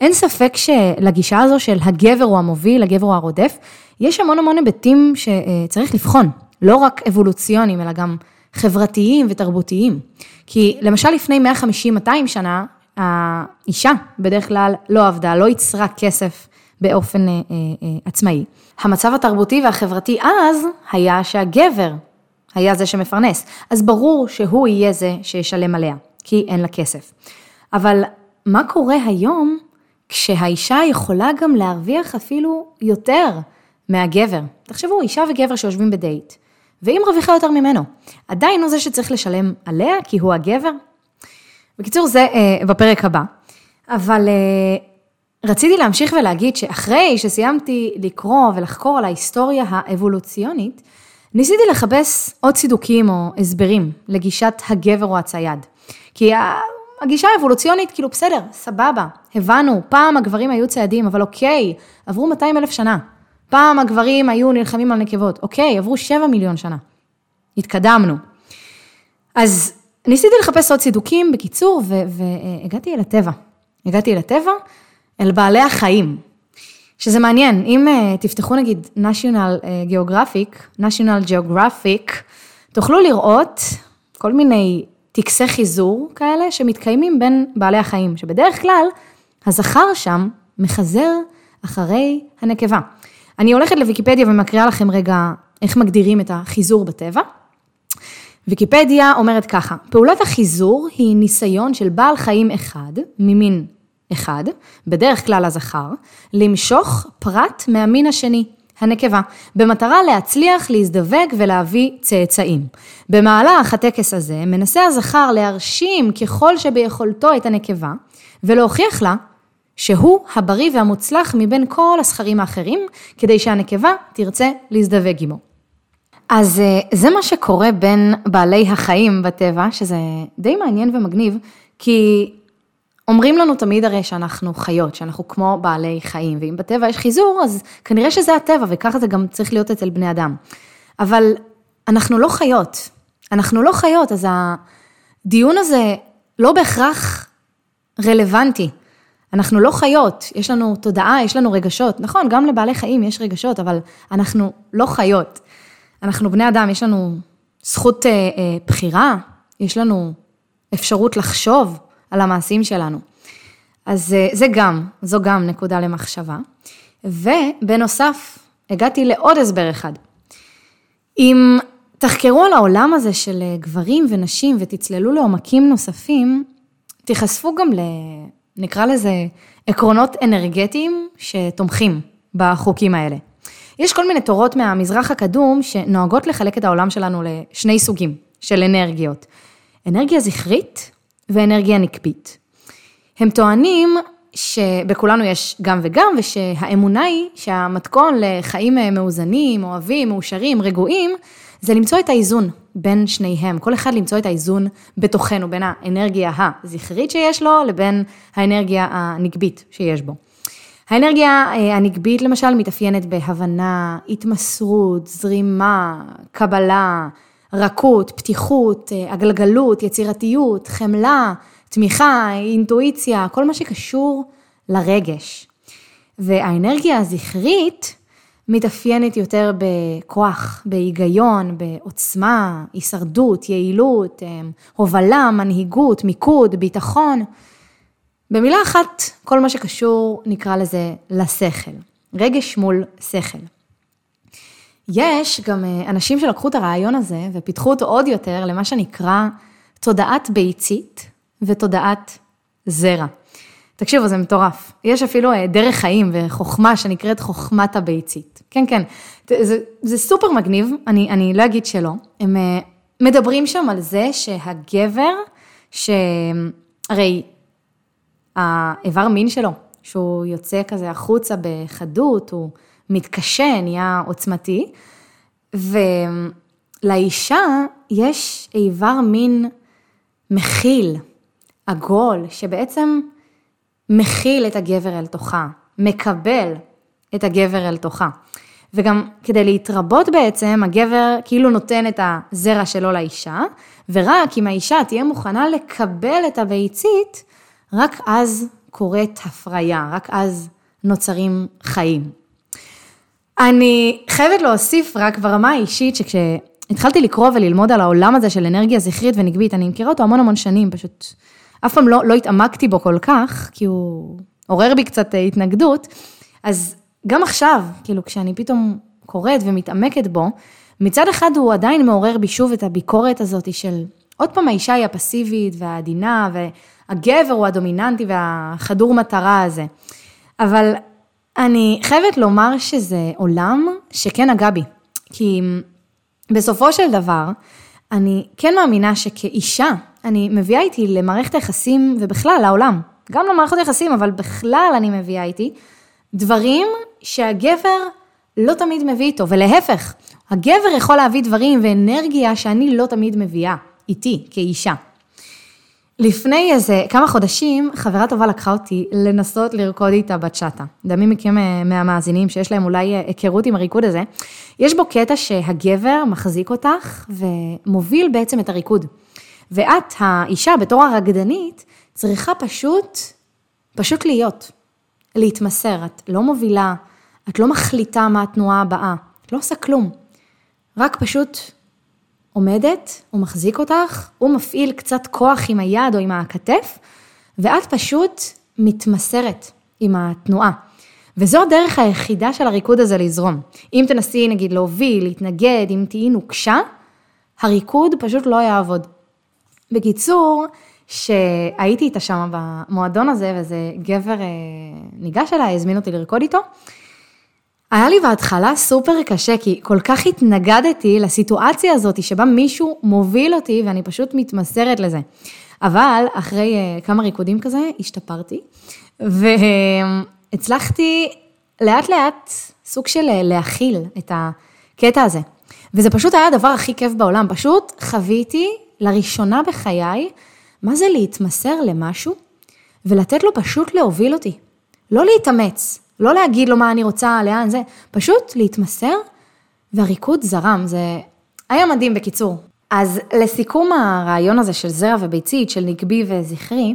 אין ספק שלגישה הזו של הגבר הוא המוביל, הגבר הוא הרודף, יש המון המון היבטים שצריך לבחון, לא רק אבולוציוניים, אלא גם חברתיים ותרבותיים. כי למשל לפני 150-200 שנה, האישה בדרך כלל לא עבדה, לא ייצרה כסף באופן אה, אה, אה, עצמאי. המצב התרבותי והחברתי אז היה שהגבר היה זה שמפרנס, אז ברור שהוא יהיה זה שישלם עליה, כי אין לה כסף. אבל מה קורה היום כשהאישה יכולה גם להרוויח אפילו יותר מהגבר? תחשבו, אישה וגבר שיושבים בדייט. והיא מרוויחה יותר ממנו. עדיין הוא זה שצריך לשלם עליה, כי הוא הגבר. בקיצור, זה אה, בפרק הבא. אבל אה, רציתי להמשיך ולהגיד שאחרי שסיימתי לקרוא ולחקור על ההיסטוריה האבולוציונית, ניסיתי לחפש עוד צידוקים או הסברים לגישת הגבר או הצייד. כי הגישה האבולוציונית, כאילו בסדר, סבבה, הבנו, פעם הגברים היו ציידים, אבל אוקיי, עברו 200 אלף שנה. פעם הגברים היו נלחמים על נקבות, אוקיי, עברו 7 מיליון שנה. התקדמנו. אז ניסיתי לחפש עוד צידוקים, בקיצור, והגעתי אל הטבע. הגעתי אל הטבע, אל בעלי החיים. שזה מעניין, אם uh, תפתחו נגיד national uh, geographic, national geographic, תוכלו לראות כל מיני טקסי חיזור כאלה שמתקיימים בין בעלי החיים, שבדרך כלל הזכר שם מחזר אחרי הנקבה. אני הולכת לוויקיפדיה ומקריאה לכם רגע איך מגדירים את החיזור בטבע. ויקיפדיה אומרת ככה, פעולת החיזור היא ניסיון של בעל חיים אחד, ממין אחד, בדרך כלל הזכר, למשוך פרט מהמין השני, הנקבה, במטרה להצליח, להזדווג ולהביא צאצאים. במהלך הטקס הזה מנסה הזכר להרשים ככל שביכולתו את הנקבה, ולהוכיח לה שהוא הבריא והמוצלח מבין כל הזכרים האחרים, כדי שהנקבה תרצה להזדווג עמו. אז אה, זה מה שקורה בין בעלי החיים בטבע, שזה די מעניין ומגניב, כי אומרים לנו תמיד הרי שאנחנו חיות, שאנחנו כמו בעלי חיים, ואם בטבע יש חיזור, אז כנראה שזה הטבע, וככה זה גם צריך להיות אצל בני אדם. אבל אנחנו לא חיות, אנחנו לא חיות, אז הדיון הזה לא בהכרח רלוונטי. אנחנו לא חיות, יש לנו תודעה, יש לנו רגשות. נכון, גם לבעלי חיים יש רגשות, אבל אנחנו לא חיות. אנחנו בני אדם, יש לנו זכות אה, אה, בחירה, יש לנו אפשרות לחשוב על המעשים שלנו. אז אה, זה גם, זו גם נקודה למחשבה. ובנוסף, הגעתי לעוד הסבר אחד. אם תחקרו על העולם הזה של אה, גברים ונשים ותצללו לעומקים נוספים, תיחשפו גם. נקרא לזה עקרונות אנרגטיים שתומכים בחוקים האלה. יש כל מיני תורות מהמזרח הקדום שנוהגות לחלק את העולם שלנו לשני סוגים של אנרגיות. אנרגיה זכרית ואנרגיה נקבית. הם טוענים שבכולנו יש גם וגם, ושהאמונה היא שהמתכון לחיים מאוזנים, אוהבים, מאושרים, רגועים, זה למצוא את האיזון בין שניהם, כל אחד למצוא את האיזון בתוכנו, בין האנרגיה הזכרית שיש לו לבין האנרגיה הנקבית שיש בו. האנרגיה אה, הנקבית למשל מתאפיינת בהבנה, התמסרות, זרימה, קבלה, רכות, פתיחות, אה, הגלגלות, יצירתיות, חמלה, תמיכה, אינטואיציה, כל מה שקשור לרגש. והאנרגיה הזכרית מתאפיינת יותר בכוח, בהיגיון, בעוצמה, הישרדות, יעילות, אה, הובלה, מנהיגות, מיקוד, ביטחון. במילה אחת, כל מה שקשור, נקרא לזה, לשכל. רגש מול שכל. יש גם אה, אנשים שלקחו את הרעיון הזה ופיתחו אותו עוד יותר למה שנקרא תודעת ביצית ותודעת זרע. תקשיבו, זה מטורף. יש אפילו אה, דרך חיים וחוכמה שנקראת חוכמת הביצית. כן, כן, זה, זה סופר מגניב, אני, אני לא אגיד שלא. הם אה, מדברים שם על זה שהגבר, שהרי האיבר מין שלו, שהוא יוצא כזה החוצה בחדות, הוא מתקשה, נהיה עוצמתי, ולאישה יש איבר מין מכיל, עגול, שבעצם מכיל את הגבר אל תוכה, מקבל את הגבר אל תוכה. וגם כדי להתרבות בעצם, הגבר כאילו נותן את הזרע שלו לאישה, ורק אם האישה תהיה מוכנה לקבל את הביצית, רק אז קורית הפריה, רק אז נוצרים חיים. אני חייבת להוסיף רק ברמה האישית, שכשהתחלתי לקרוא וללמוד על העולם הזה של אנרגיה זכרית ונקבית, אני מכירה אותו המון המון שנים, פשוט אף פעם לא, לא התעמקתי בו כל כך, כי הוא עורר בי קצת התנגדות, אז גם עכשיו, כאילו כשאני פתאום קוראת ומתעמקת בו, מצד אחד הוא עדיין מעורר בי שוב את הביקורת הזאת של, עוד פעם האישה היא הפסיבית והעדינה, והגבר הוא הדומיננטי והחדור מטרה הזה. אבל אני חייבת לומר שזה עולם שכן נגע בי, כי בסופו של דבר, אני כן מאמינה שכאישה, אני מביאה איתי למערכת היחסים ובכלל לעולם, גם למערכת היחסים, אבל בכלל אני מביאה איתי דברים שהגבר לא תמיד מביא איתו, ולהפך, הגבר יכול להביא דברים ואנרגיה שאני לא תמיד מביאה איתי כאישה. לפני איזה כמה חודשים, חברה טובה לקחה אותי לנסות לרקוד איתה בצ'אטה. ומי מכם אה, מהמאזינים שיש להם אולי אה, היכרות עם הריקוד הזה, יש בו קטע שהגבר מחזיק אותך ומוביל בעצם את הריקוד. ואת, האישה, בתור הרקדנית, צריכה פשוט, פשוט להיות, להתמסר. את לא מובילה, את לא מחליטה מה התנועה הבאה, את לא עושה כלום. רק פשוט עומדת, הוא מחזיק אותך, הוא מפעיל קצת כוח עם היד או עם הכתף, ואת פשוט מתמסרת עם התנועה. וזו הדרך היחידה של הריקוד הזה לזרום. אם תנסי נגיד להוביל, להתנגד, אם תהיי נוקשה, הריקוד פשוט לא יעבוד. בקיצור, שהייתי איתה שם במועדון הזה, ואיזה גבר אה, ניגש אליי, הזמין אותי לרקוד איתו. היה לי בהתחלה סופר קשה, כי כל כך התנגדתי לסיטואציה הזאת, שבה מישהו מוביל אותי ואני פשוט מתמסרת לזה. אבל אחרי אה, כמה ריקודים כזה, השתפרתי, והצלחתי לאט לאט סוג של אה, להכיל את הקטע הזה. וזה פשוט היה הדבר הכי כיף בעולם, פשוט חוויתי לראשונה בחיי, מה זה להתמסר למשהו ולתת לו פשוט להוביל אותי. לא להתאמץ, לא להגיד לו מה אני רוצה, לאן זה, פשוט להתמסר, והריקוד זרם, זה היה מדהים בקיצור. אז לסיכום הרעיון הזה של זרע וביצית, של נגבי וזכרי,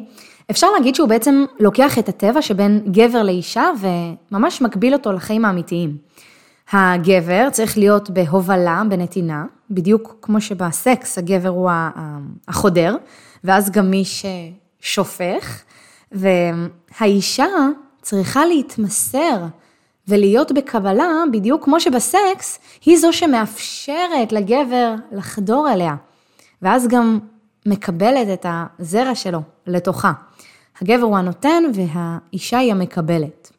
אפשר להגיד שהוא בעצם לוקח את הטבע שבין גבר לאישה וממש מקביל אותו לחיים האמיתיים. הגבר צריך להיות בהובלה, בנתינה, בדיוק כמו שבסקס הגבר הוא החודר, ואז גם מי ששופך, והאישה צריכה להתמסר ולהיות בקבלה, בדיוק כמו שבסקס, היא זו שמאפשרת לגבר לחדור אליה, ואז גם מקבלת את הזרע שלו לתוכה. הגבר הוא הנותן והאישה היא המקבלת.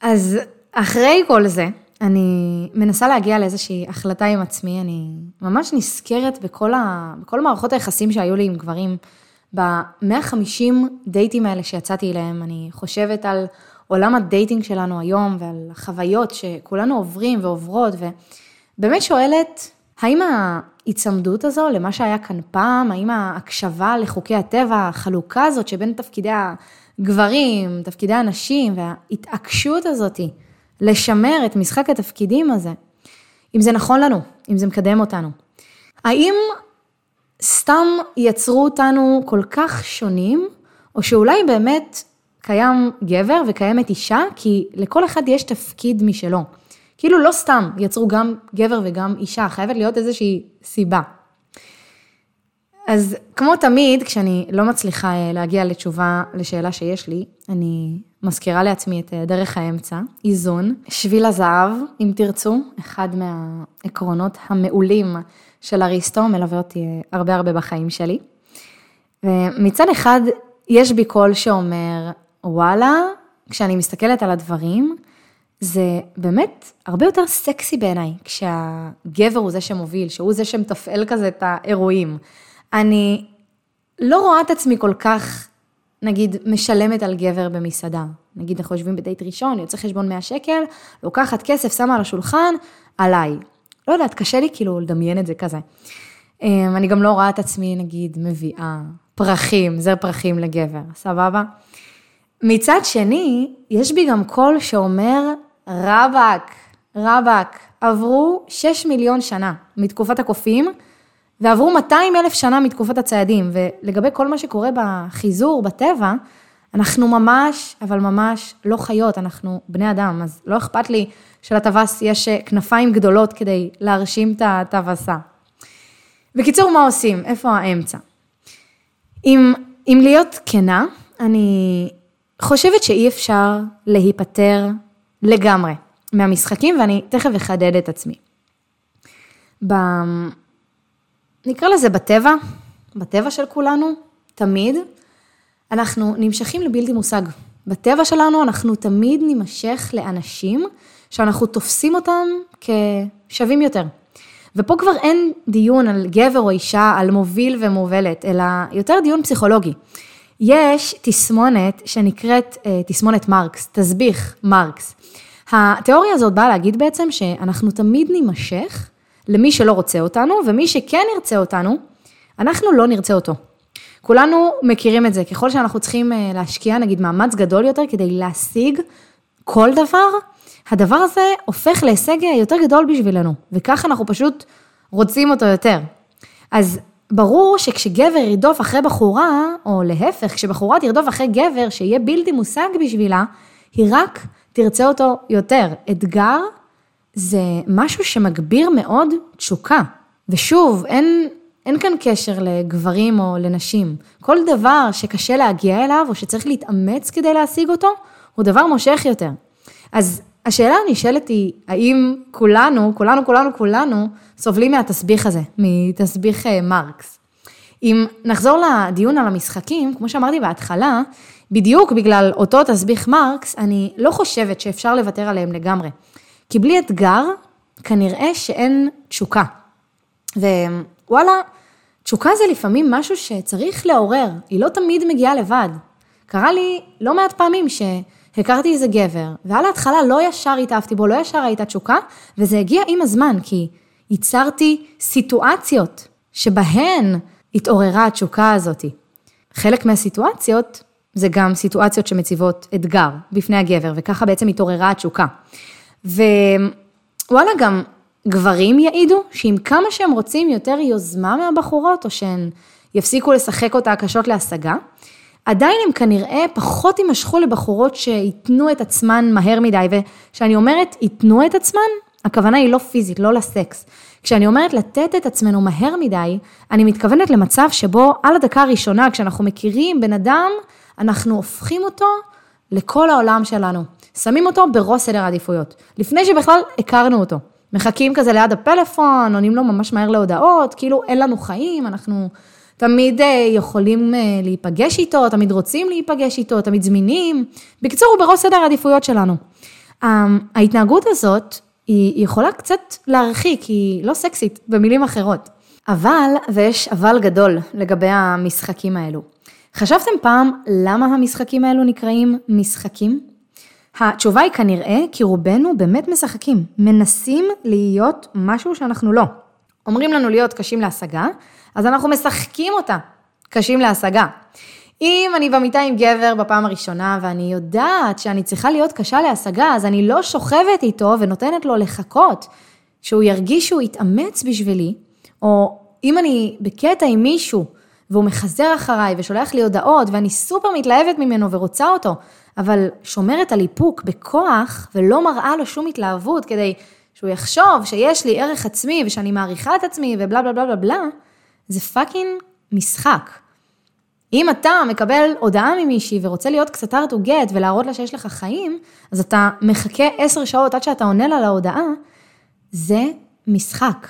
אז אחרי כל זה, אני מנסה להגיע לאיזושהי החלטה עם עצמי, אני ממש נזכרת בכל, ה... בכל מערכות היחסים שהיו לי עם גברים, ב-150 דייטים האלה שיצאתי אליהם, אני חושבת על עולם ה dating שלנו היום ועל החוויות שכולנו עוברים ועוברות, ובאמת שואלת, האם ההיצמדות הזו למה שהיה כאן פעם, האם ההקשבה לחוקי הטבע, החלוקה הזאת שבין תפקידי הגברים, תפקידי הנשים וההתעקשות הזאתי, לשמר את משחק התפקידים הזה, אם זה נכון לנו, אם זה מקדם אותנו. האם סתם יצרו אותנו כל כך שונים, או שאולי באמת קיים גבר וקיימת אישה, כי לכל אחד יש תפקיד משלו. כאילו לא סתם יצרו גם גבר וגם אישה, חייבת להיות איזושהי סיבה. אז כמו תמיד, כשאני לא מצליחה אה, להגיע לתשובה לשאלה שיש לי, אני מזכירה לעצמי את אה, דרך האמצע, איזון, שביל הזהב, אם תרצו, אחד מהעקרונות המעולים של אריסטו, מלווה אותי אה, הרבה הרבה בחיים שלי. ומצד אחד, יש בי קול שאומר, וואלה, כשאני מסתכלת על הדברים, זה באמת הרבה יותר סקסי בעיניי, כשהגבר הוא זה שמוביל, שהוא זה שמתפעל כזה את האירועים. אני לא רואה את עצמי כל כך, נגיד, משלמת על גבר במסעדה. נגיד, אנחנו יושבים בדייט ראשון, יוצא חשבון 100 שקל, לוקחת כסף, שמה על השולחן, עליי. לא יודעת, קשה לי כאילו לדמיין את זה כזה. אמ, אני גם לא רואה את עצמי, נגיד, מביאה פרחים, זר פרחים לגבר, סבבה? מצד שני, יש בי גם קול שאומר, רבאק, רבאק, עברו 6 מיליון שנה מתקופת הקופים, ועברו 200 אלף שנה מתקופת הציידים, ולגבי כל מה שקורה בחיזור, בטבע, אנחנו ממש, אבל ממש לא חיות, אנחנו בני אדם, אז לא אכפת לי שלטווס יש כנפיים גדולות כדי להרשים את הטווסה. בקיצור, מה עושים? איפה האמצע? אם, אם להיות כנה, אני חושבת שאי אפשר להיפטר לגמרי מהמשחקים, ואני תכף אחדד את עצמי. ב... נקרא לזה בטבע, בטבע של כולנו, תמיד, אנחנו נמשכים לבלתי מושג. בטבע שלנו אנחנו תמיד נימשך לאנשים שאנחנו תופסים אותם כשווים יותר. ופה כבר אין דיון על גבר או אישה, על מוביל ומובלת, אלא יותר דיון פסיכולוגי. יש תסמונת שנקראת אה, תסמונת מרקס, תסביך מרקס. התיאוריה הזאת באה להגיד בעצם שאנחנו תמיד נימשך למי שלא רוצה אותנו, ומי שכן ירצה אותנו, אנחנו לא נרצה אותו. כולנו מכירים את זה, ככל שאנחנו צריכים אה, להשקיע נגיד מאמץ גדול יותר כדי להשיג כל דבר, הדבר הזה הופך להישג יותר גדול בשבילנו, וככה אנחנו פשוט רוצים אותו יותר. אז ברור שכשגבר ירדוף אחרי בחורה, או להפך, כשבחורה תרדוף אחרי גבר שיהיה בלתי מושג בשבילה, היא רק תרצה אותו יותר. אתגר זה משהו שמגביר מאוד תשוקה. ושוב, אין אין כאן קשר לגברים או לנשים. כל דבר שקשה להגיע אליו או שצריך להתאמץ כדי להשיג אותו, הוא דבר מושך יותר. אז השאלה הנשאלת היא, האם כולנו, כולנו, כולנו, כולנו, סובלים מהתסביך הזה, מתסביך אה, מרקס. אם נחזור לדיון על המשחקים, כמו שאמרתי בהתחלה, בדיוק בגלל אותו תסביך מרקס, אני לא חושבת שאפשר לוותר עליהם לגמרי. כי בלי אתגר, כנראה שאין תשוקה. ווואלה, תשוקה זה לפעמים משהו שצריך לעורר, היא לא תמיד מגיעה לבד. קרה לי לא מעט פעמים שהכרתי איזה גבר, ועל ההתחלה לא ישר התאהבתי בו, לא ישר הייתה תשוקה, וזה הגיע עם הזמן, כי ייצרתי סיטואציות שבהן התעוררה התשוקה הזאתי. חלק מהסיטואציות זה גם סיטואציות שמציבות אתגר בפני הגבר, וככה בעצם התעוררה התשוקה. ווואלה, גם גברים יעידו שאם כמה שהם רוצים יותר יוזמה מהבחורות, או שהן יפסיקו לשחק אותה קשות להשגה, עדיין הם כנראה פחות יימשכו לבחורות שייתנו את עצמן מהר מדי, וכשאני אומרת ייתנו את עצמן, הכוונה היא לא פיזית, לא לסקס. כשאני אומרת לתת את עצמנו מהר מדי, אני מתכוונת למצב שבו על הדקה הראשונה, כשאנחנו מכירים בן אדם, אנחנו הופכים אותו לכל העולם שלנו. שמים אותו בראש סדר העדיפויות, לפני שבכלל הכרנו אותו. מחכים כזה ליד הפלאפון, עונים לו ממש מהר להודעות, כאילו אין לנו חיים, אנחנו תמיד אה, יכולים אה, להיפגש איתו, תמיד רוצים להיפגש איתו, תמיד זמינים. בקיצור, הוא בראש סדר העדיפויות שלנו. ההתנהגות הזאת, היא יכולה קצת להרחיק, היא לא סקסית, במילים אחרות. אבל, ויש אבל גדול לגבי המשחקים האלו. חשבתם פעם למה המשחקים האלו נקראים משחקים? התשובה היא כנראה כי רובנו באמת משחקים, מנסים להיות משהו שאנחנו לא. אומרים לנו להיות קשים להשגה, אז אנחנו משחקים אותה קשים להשגה. אם אני במיטה עם גבר בפעם הראשונה ואני יודעת שאני צריכה להיות קשה להשגה, אז אני לא שוכבת איתו ונותנת לו לחכות שהוא ירגיש שהוא יתאמץ בשבילי, או אם אני בקטע עם מישהו והוא מחזר אחריי ושולח לי הודעות ואני סופר מתלהבת ממנו ורוצה אותו, אבל שומרת על איפוק בכוח ולא מראה לו שום התלהבות כדי שהוא יחשוב שיש לי ערך עצמי ושאני מעריכה את עצמי ובלה בלה בלה בלה בלה, זה fucking משחק. אם אתה מקבל הודעה ממישהי ורוצה להיות קצת hard to ולהראות לה שיש לך חיים, אז אתה מחכה עשר שעות עד שאתה עונה לה להודעה, זה משחק.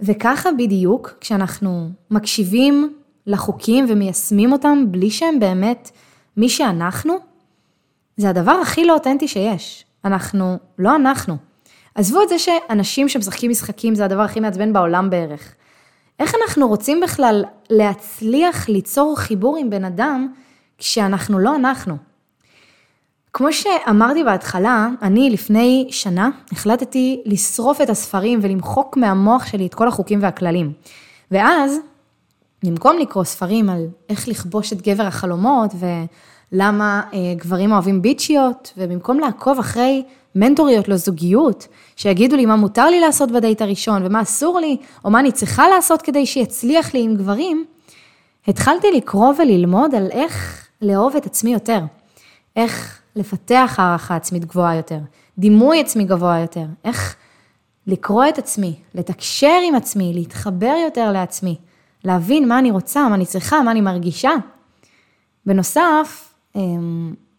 וככה בדיוק, כשאנחנו מקשיבים לחוקים ומיישמים אותם בלי שהם באמת מי שאנחנו, זה הדבר הכי לא אותנטי שיש. אנחנו, לא אנחנו. עזבו את זה שאנשים שמשחקים משחקים זה הדבר הכי מעצבן בעולם בערך. איך אנחנו רוצים בכלל להצליח ליצור חיבור עם בן אדם כשאנחנו לא אנחנו? כמו שאמרתי בהתחלה, אני לפני שנה החלטתי לשרוף את הספרים ולמחוק מהמוח שלי את כל החוקים והכללים. ואז, במקום לקרוא ספרים על איך לכבוש את גבר החלומות ולמה אה, גברים אוהבים ביצ'יות, ובמקום לעקוב אחרי מנטוריות לזוגיות, שיגידו לי מה מותר לי לעשות בדייט הראשון ומה אסור לי, או מה אני צריכה לעשות כדי שיצליח לי עם גברים, התחלתי לקרוא וללמוד על איך לאהוב את עצמי יותר, איך לפתח הערכה עצמית גבוהה יותר, דימוי עצמי גבוה יותר, איך לקרוא את עצמי, לתקשר עם עצמי, להתחבר יותר לעצמי, להבין מה אני רוצה, מה אני צריכה, מה אני מרגישה. בנוסף,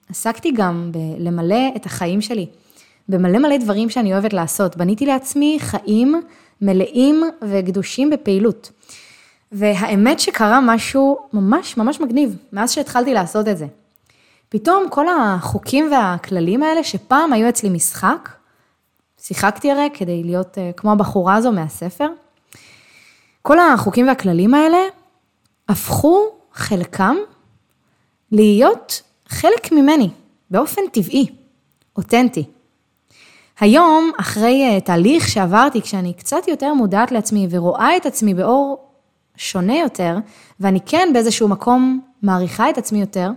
עסקתי גם בלמלא את החיים שלי, במלא מלא דברים שאני אוהבת לעשות. בניתי לעצמי חיים מלאים וגדושים בפעילות. והאמת שקרה משהו ממש ממש מגניב מאז שהתחלתי לעשות את זה. פתאום כל החוקים והכללים האלה שפעם היו אצלי משחק, שיחקתי הרי כדי להיות אה, כמו הבחורה הזו מהספר, כל החוקים והכללים האלה הפכו חלקם להיות חלק ממני, באופן טבעי, אותנטי. היום, אחרי אה, תהליך שעברתי, כשאני קצת יותר מודעת לעצמי ורואה את עצמי באור שונה יותר, ואני כן באיזשהו מקום מעריכה את עצמי יותר,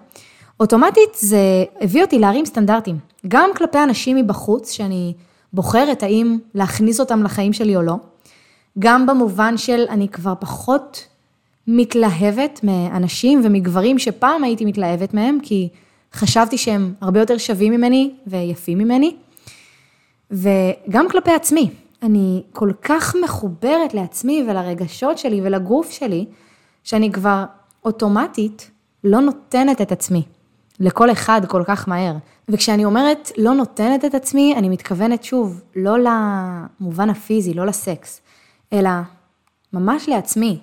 אוטומטית זה הביא אותי להרים סטנדרטים, גם כלפי אנשים מבחוץ, שאני בוחרת האם להכניס אותם לחיים שלי או לא, גם במובן של אני כבר פחות מתלהבת מאנשים ומגברים שפעם הייתי מתלהבת מהם, כי חשבתי שהם הרבה יותר שווים ממני ויפים ממני, וגם כלפי עצמי. אני כל כך מחוברת לעצמי ולרגשות שלי ולגוף שלי, שאני כבר אוטומטית לא נותנת את עצמי לכל אחד כל כך מהר. וכשאני אומרת לא נותנת את עצמי, אני מתכוונת שוב, לא למובן הפיזי, לא לסקס, אלא ממש לעצמי.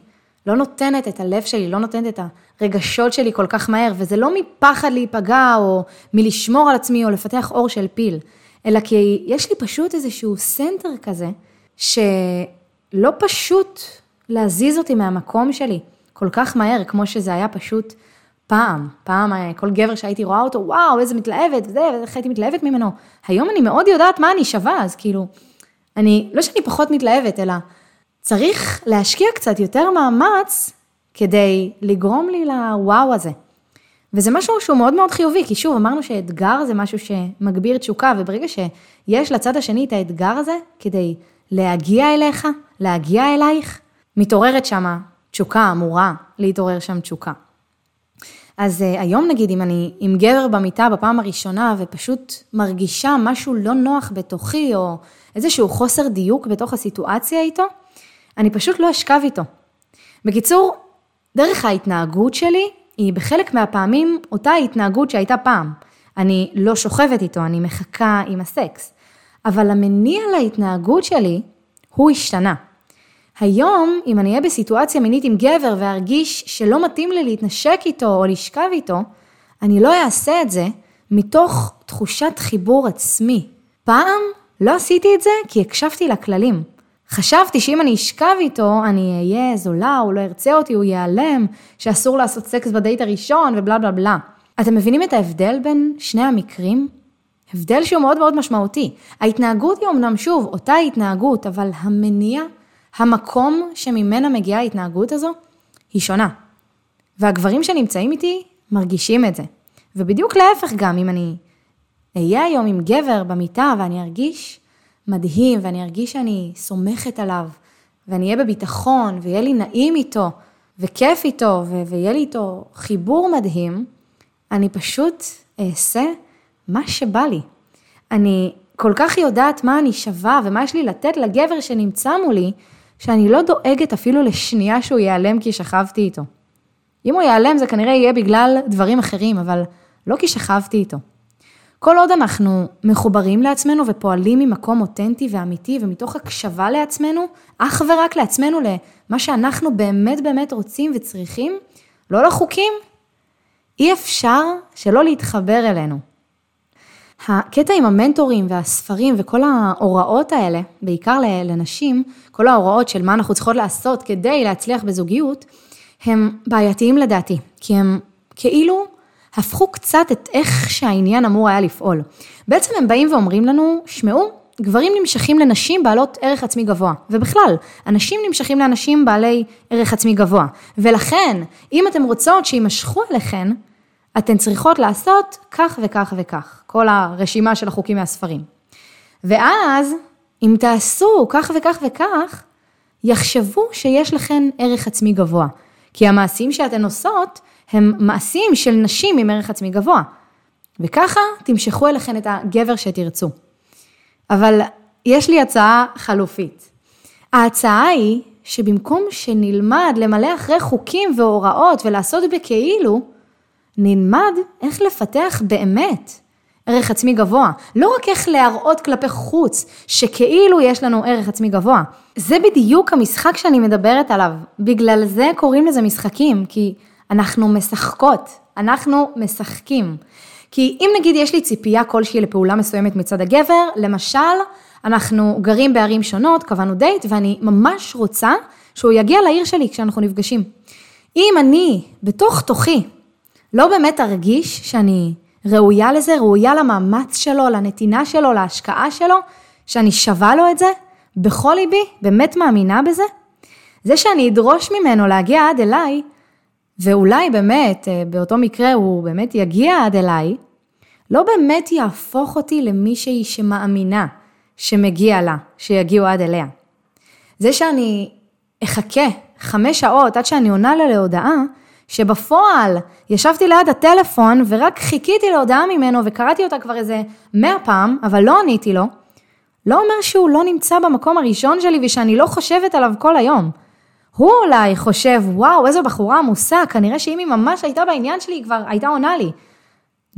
לא נותנת את הלב שלי, לא נותנת את הרגשות שלי כל כך מהר, וזה לא מפחד להיפגע או מלשמור על עצמי או לפתח עור של פיל, אלא כי יש לי פשוט איזשהו center כזה, שלא פשוט להזיז אותי מהמקום שלי כל כך מהר, כמו שזה היה פשוט פעם. פעם אה, כל גבר שהייתי רואה אותו, וואו, איזה מתלהבת, וזה, ואיך הייתי מתלהבת ממנו. היום אני מאוד יודעת מה אני שווה, אז כאילו, אני, לא שאני פחות מתלהבת, אלא צריך להשקיע קצת יותר מאמץ כדי לגרום לי לוואו הזה. וזה משהו שהוא מאוד מאוד חיובי, כי שוב, אמרנו שאתגר זה משהו שמגביר תשוקה, וברגע שיש לצד השני את האתגר הזה, כדי להגיע אליך, להגיע אלייך, מתעוררת שמה תשוקה, אמורה להתעורר שם תשוקה. אז uh, היום נגיד, אם אני עם גבר במיטה בפעם הראשונה ופשוט מרגישה משהו לא נוח בתוכי, או איזשהו חוסר דיוק בתוך הסיטואציה איתו, אני פשוט לא אשכב איתו. בקיצור, דרך ההתנהגות שלי היא בחלק מהפעמים אותה ההתנהגות שהייתה פעם. אני לא שוכבת איתו, אני מחכה עם הסקס. אבל המניע להתנהגות שלי, הוא השתנה. היום, אם אני אהיה בסיטואציה מינית עם גבר וארגיש שלא מתאים לי להתנשק איתו או לשכב איתו, אני לא אעשה את זה מתוך תחושת חיבור עצמי. פעם לא עשיתי את זה כי הקשבתי לכללים. חשבתי שאם אני אשכב איתו, אני אהיה זולה, הוא לא ירצה אותי, הוא ייעלם, שאסור לעשות סקס בדייט הראשון ובלה בלה בלה. אתם מבינים את ההבדל בין שני המקרים? הבדל שהוא מאוד מאוד משמעותי. ההתנהגות היא אמנם שוב אותה התנהגות, אבל המניע, המקום שממנה מגיעה ההתנהגות הזו, היא שונה. והגברים שנמצאים איתי מרגישים את זה. ובדיוק להפך גם, אם אני אהיה היום עם גבר במיטה ואני ארגיש מדהים, ואני ארגיש שאני סומכת עליו, ואני אהיה בביטחון, ויהיה לי נעים איתו, וכיף איתו, ו- ויהיה לי איתו חיבור מדהים, אני פשוט אעשה מה שבא לי. אני כל כך יודעת מה אני שווה ומה יש לי לתת לגבר שנמצא מולי, שאני לא דואגת אפילו לשנייה שהוא ייעלם כי שכבתי איתו. אם הוא ייעלם זה כנראה יהיה בגלל דברים אחרים, אבל לא כי שכבתי איתו. כל עוד אנחנו מחוברים לעצמנו ופועלים ממקום אותנטי ואמיתי ומתוך הקשבה לעצמנו, אך ורק לעצמנו, למה שאנחנו באמת באמת רוצים וצריכים, לא לחוקים, אי אפשר שלא להתחבר אלינו. הקטע עם המנטורים והספרים וכל ההוראות האלה, בעיקר לנשים, כל ההוראות של מה אנחנו צריכות לעשות כדי להצליח בזוגיות, הם בעייתיים לדעתי, כי הם כאילו הפכו קצת את איך שהעניין אמור היה לפעול. בעצם הם באים ואומרים לנו, שמעו, גברים נמשכים לנשים בעלות ערך עצמי גבוה, ובכלל, אנשים נמשכים לאנשים בעלי ערך עצמי גבוה. ולכן, אם אתן רוצות שיימשכו אליכן, אתן צריכות לעשות כך וכך וכך, כל הרשימה של החוקים מהספרים. ואז, אם תעשו כך וכך וכך, יחשבו שיש לכן ערך עצמי גבוה. כי המעשים שאתן עושות, הם מעשים של נשים עם ערך עצמי גבוה. וככה תמשכו אליכן את הגבר שתרצו. אבל יש לי הצעה חלופית. ההצעה היא שבמקום שנלמד למלא אחרי חוקים והוראות ולעשות בכאילו, נלמד איך לפתח באמת ערך עצמי גבוה. לא רק איך להראות כלפי חוץ שכאילו יש לנו ערך עצמי גבוה. זה בדיוק המשחק שאני מדברת עליו. בגלל זה קוראים לזה משחקים, כי אנחנו משחקות, אנחנו משחקים. כי אם נגיד יש לי ציפייה כלשהי לפעולה מסוימת מצד הגבר, למשל, אנחנו גרים בערים שונות, קבענו דייט, ואני ממש רוצה שהוא יגיע לעיר שלי כשאנחנו נפגשים. אם אני, בתוך תוכי, לא באמת ארגיש שאני ראויה לזה, ראויה למאמץ שלו, לנתינה שלו, להשקעה שלו, שאני שווה לו את זה, בכל ליבי, באמת מאמינה בזה, זה שאני אדרוש ממנו להגיע עד אליי, ואולי באמת, אה, באותו מקרה הוא באמת יגיע עד אליי, לא באמת יהפוך אותי למישהי שמאמינה שמגיע לה, שיגיעו עד אליה. זה שאני אחכה חמש שעות עד שאני עונה לה להודעה, שבפועל ישבתי ליד הטלפון ורק חיכיתי להודעה ממנו וקראתי אותה כבר איזה מאה פעם, אבל לא עניתי לו, לא אומר שהוא לא נמצא במקום הראשון שלי ושאני לא חושבת עליו כל היום. הוא אולי חושב, וואו, איזו בחורה עמוסה, כנראה שאם היא ממש הייתה בעניין שלי, היא כבר הייתה עונה לי.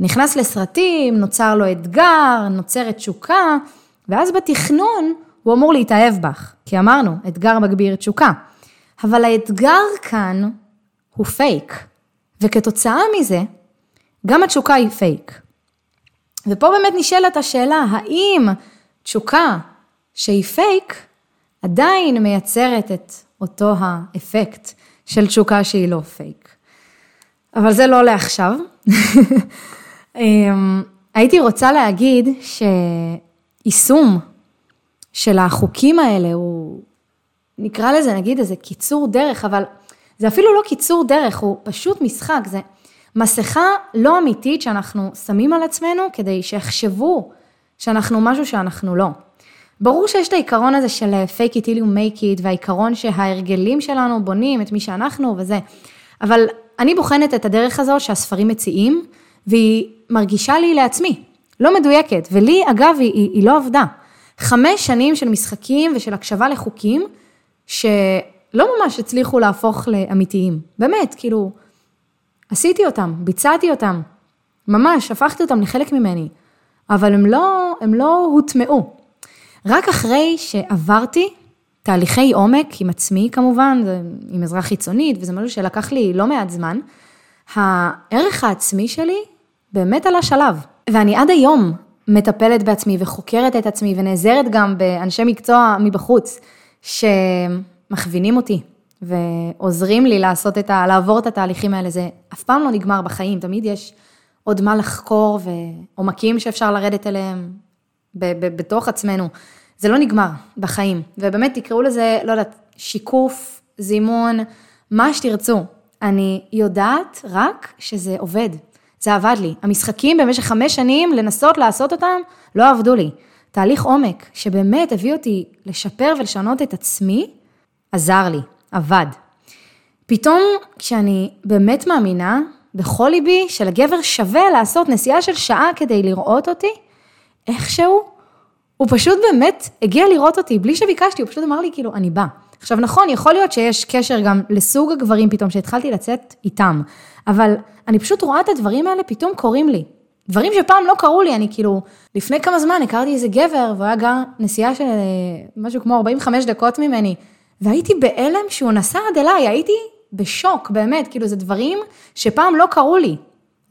נכנס לסרטים, נוצר לו אתגר, נוצרת תשוקה, ואז בתכנון הוא אמור להתאהב בך, כי אמרנו, אתגר מגביר תשוקה. אבל האתגר כאן הוא פייק, וכתוצאה מזה, גם התשוקה היא פייק. ופה באמת נשאלת השאלה, האם תשוקה שהיא פייק, עדיין מייצרת את אותו האפקט של תשוקה שהיא לא פייק. אבל זה לא לעכשיו. אמ, הייתי רוצה להגיד שיישום של החוקים האלה הוא, נקרא לזה נגיד איזה קיצור דרך, אבל זה אפילו לא קיצור דרך, הוא פשוט משחק, זה מסכה לא אמיתית שאנחנו שמים על עצמנו כדי שיחשבו שאנחנו משהו שאנחנו לא. ברור שיש את העיקרון הזה של fake it till you make it, והעיקרון שההרגלים שלנו בונים את מי שאנחנו וזה, אבל אני בוחנת את הדרך הזו שהספרים מציעים, והיא מרגישה לי לעצמי, לא מדויקת, ולי אגב היא, היא, היא לא עבדה. חמש שנים של משחקים ושל הקשבה לחוקים, שלא ממש הצליחו להפוך לאמיתיים, באמת, כאילו, עשיתי אותם, ביצעתי אותם, ממש, הפכתי אותם לחלק ממני, אבל הם לא, הם לא הוטמעו. רק אחרי שעברתי תהליכי עומק עם עצמי כמובן, עם עזרה חיצונית, וזה משהו שלקח לי לא מעט זמן, הערך העצמי שלי באמת עלה שלב. ואני עד היום מטפלת בעצמי וחוקרת את עצמי ונעזרת גם באנשי מקצוע מבחוץ, שמכווינים אותי ועוזרים לי לעשות את ה... לעבור את התהליכים האלה. זה אף פעם לא נגמר בחיים, תמיד יש עוד מה לחקור ועומקים שאפשר לרדת אליהם בתוך עצמנו. זה לא נגמר בחיים, ובאמת תקראו לזה, לא יודעת, שיקוף, זימון, מה שתרצו. אני יודעת רק שזה עובד. זה עבד לי. המשחקים במשך חמש שנים, לנסות לעשות אותם, לא עבדו לי. תהליך עומק, שבאמת הביא אותי לשפר ולשנות את עצמי, עזר לי, עבד. פתאום, כשאני באמת מאמינה, בכל ליבי, שלגבר שווה לעשות נסיעה של שעה כדי לראות אותי, איכשהו, הוא פשוט באמת הגיע לראות אותי, בלי שביקשתי, הוא פשוט אמר לי, כאילו, אני בא. עכשיו, נכון, יכול להיות שיש קשר גם לסוג הגברים פתאום, שהתחלתי לצאת איתם, אבל אני פשוט רואה את הדברים האלה פתאום קורים לי. דברים שפעם לא קרו לי, אני כאילו, לפני כמה זמן הכרתי איזה גבר, והוא היה גר נסיעה של אה, משהו כמו 45 דקות ממני, והייתי בהלם שהוא נסע עד אליי, הייתי בשוק, באמת, כאילו, זה דברים שפעם לא קרו לי.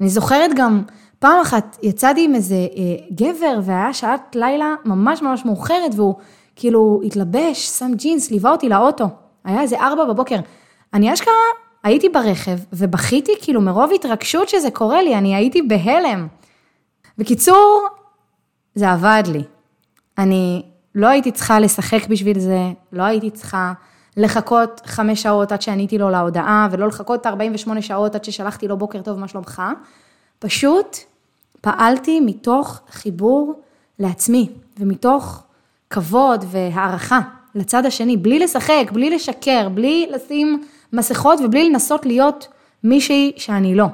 אני זוכרת גם, פעם אחת יצאתי עם איזה אה, גבר, והיה שעת לילה ממש ממש מאוחרת, והוא כאילו התלבש, שם ג'ינס, ליווה אותי לאוטו. היה איזה ארבע בבוקר. אני אשכרה הייתי ברכב ובכיתי כאילו מרוב התרגשות שזה קורה לי, אני הייתי בהלם. בקיצור, זה עבד לי. אני לא הייתי צריכה לשחק בשביל זה, לא הייתי צריכה לחכות חמש שעות עד שעניתי לו להודעה, ולא לחכות 48 שעות עד ששלחתי לו בוקר טוב, מה שלומך? פשוט פעלתי מתוך חיבור לעצמי, ומתוך כבוד והערכה לצד השני, בלי לשחק, בלי לשקר, בלי לשים מסכות ובלי לנסות להיות מישהי שאני לא.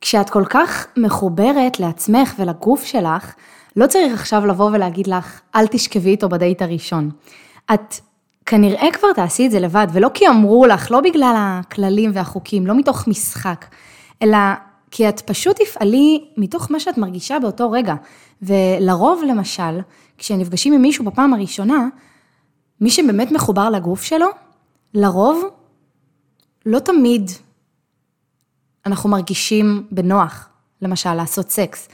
כשאת כל כך מחוברת לעצמך ולגוף שלך, לא צריך עכשיו לבוא ולהגיד לך, אל תשכבי איתו בדייט הראשון. את כנראה כבר תעשי את זה לבד, ולא כי אמרו לך, לא בגלל הכללים והחוקים, לא מתוך משחק, אלא כי את פשוט תפעלי מתוך מה שאת מרגישה באותו רגע. ולרוב, למשל, כשנפגשים עם מישהו בפעם הראשונה, מי שבאמת מחובר לגוף שלו, לרוב לא תמיד אנחנו מרגישים בנוח, למשל, לעשות סקס.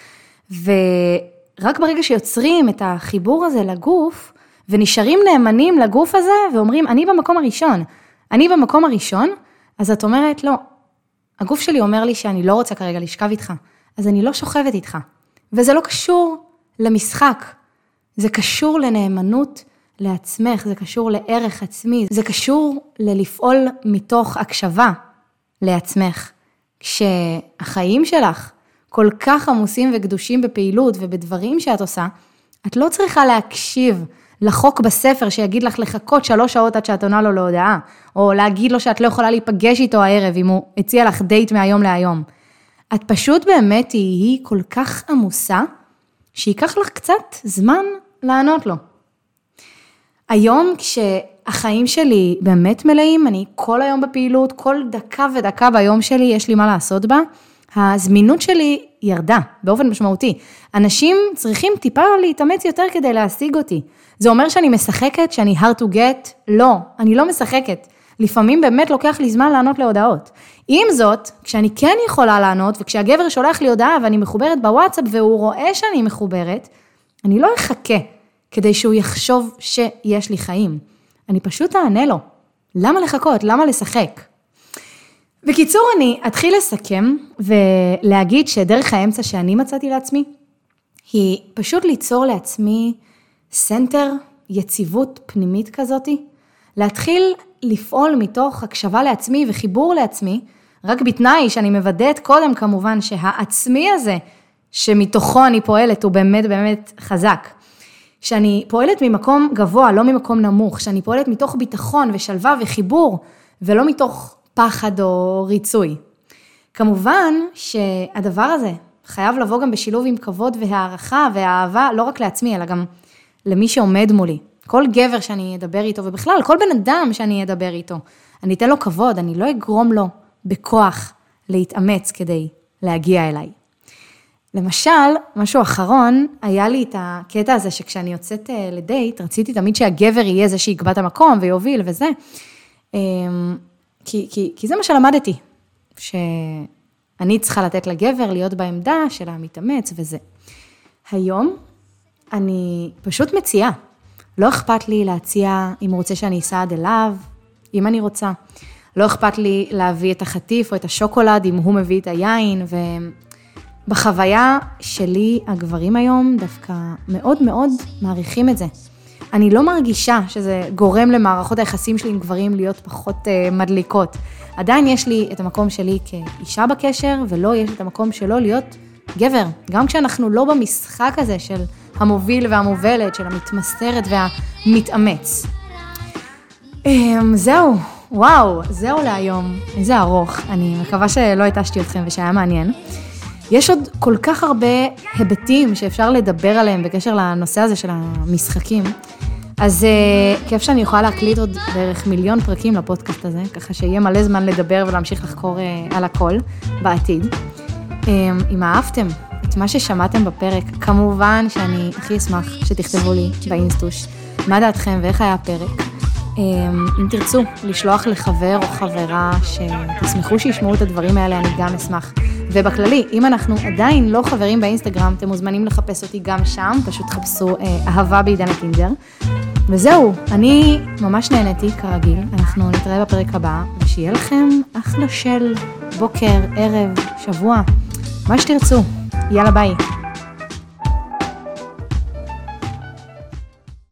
ורק ברגע שיוצרים את החיבור הזה לגוף, ונשארים נאמנים לגוף הזה, ואומרים, אני במקום הראשון, אני במקום הראשון, אז את אומרת, לא, הגוף שלי אומר לי שאני לא רוצה כרגע לשכב איתך, אז אני לא שוכבת איתך. וזה לא קשור למשחק, זה קשור לנאמנות לעצמך, זה קשור לערך עצמי, זה קשור ללפעול מתוך הקשבה לעצמך. כשהחיים שלך כל כך עמוסים וקדושים בפעילות ובדברים שאת עושה, את לא צריכה להקשיב לחוק בספר שיגיד לך לחכות שלוש שעות עד שאת עונה לו להודעה, או להגיד לו שאת לא יכולה להיפגש איתו הערב אם הוא הציע לך דייט מהיום להיום. את פשוט באמת תהיי כל כך עמוסה, שייקח לך קצת זמן לענות לו. היום כשהחיים שלי באמת מלאים, אני כל היום בפעילות, כל דקה ודקה ביום שלי יש לי מה לעשות בה, הזמינות שלי ירדה באופן משמעותי. אנשים צריכים טיפה להתאמץ יותר כדי להשיג אותי. זה אומר שאני משחקת, שאני hard to get? לא, אני לא משחקת. לפעמים באמת לוקח לי זמן לענות להודעות. עם זאת, כשאני כן יכולה לענות, וכשהגבר שולח לי הודעה ואני מחוברת בוואטסאפ והוא רואה שאני מחוברת, אני לא אחכה כדי שהוא יחשוב שיש לי חיים. אני פשוט אענה לו. למה לחכות? למה לשחק? בקיצור, אני אתחיל לסכם ולהגיד שדרך האמצע שאני מצאתי לעצמי, היא פשוט ליצור לעצמי center, יציבות פנימית כזאתי, להתחיל לפעול מתוך הקשבה לעצמי וחיבור לעצמי, רק בתנאי שאני מוודאת קודם כמובן שהעצמי הזה, שמתוכו אני פועלת, הוא באמת באמת חזק. שאני פועלת ממקום גבוה, לא ממקום נמוך, שאני פועלת מתוך ביטחון ושלווה וחיבור, ולא מתוך פחד או ריצוי. כמובן שהדבר הזה חייב לבוא גם בשילוב עם כבוד והערכה והאהבה, לא רק לעצמי, אלא גם למי שעומד מולי. כל גבר שאני אדבר איתו, ובכלל, כל בן אדם שאני אדבר איתו, אני אתן לו כבוד, אני לא אגרום לו בכוח להתאמץ כדי להגיע אליי. למשל, משהו אחרון, היה לי את הקטע הזה שכשאני יוצאת אה, לדייט, רציתי תמיד שהגבר יהיה זה שיקבע את המקום ויוביל וזה. כי, כי, כי זה מה שלמדתי, שאני צריכה לתת לגבר להיות בעמדה של המתאמץ וזה. היום אני פשוט מציעה. לא אכפת לי להציע אם הוא רוצה שאני אסע עד אליו, אם אני רוצה. לא אכפת לי להביא את החטיף או את השוקולד אם הוא מביא את היין, ובחוויה שלי, הגברים היום דווקא מאוד מאוד מעריכים את זה. אני לא מרגישה שזה גורם למערכות היחסים שלי עם גברים להיות פחות uh, מדליקות. עדיין יש לי את המקום שלי כאישה בקשר, ולא יש את המקום שלו להיות גבר. גם כשאנחנו לא במשחק הזה של המוביל והמובלת, של המתמסרת והמתאמץ. Um, זהו, וואו, זהו להיום. איזה ארוך. אני מקווה שלא התשתי אתכם ושהיה מעניין. יש עוד כל כך הרבה היבטים שאפשר לדבר עליהם בקשר לנושא הזה של המשחקים. אז uh, כיף שאני יכולה להקליט עוד בערך מיליון פרקים לפודקאסט הזה, ככה שיהיה מלא זמן לדבר ולהמשיך לחקור uh, על הכל בעתיד. Um, אם אהבתם את מה ששמעתם בפרק, כמובן שאני הכי אשמח שתכתבו לי באינסטוש מה דעתכם ואיך היה הפרק. Um, אם תרצו לשלוח לחבר או חברה שתשמחו שישמעו את הדברים האלה, אני גם אשמח. ובכללי, אם אנחנו עדיין לא חברים באינסטגרם, אתם מוזמנים לחפש אותי גם שם, פשוט חפשו אה, אהבה בעידן הטינדר. וזהו, אני ממש נהניתי כרגיל, אנחנו נתראה בפרק הבא, ושיהיה לכם אחלה של בוקר, ערב, שבוע, מה שתרצו. יאללה ביי.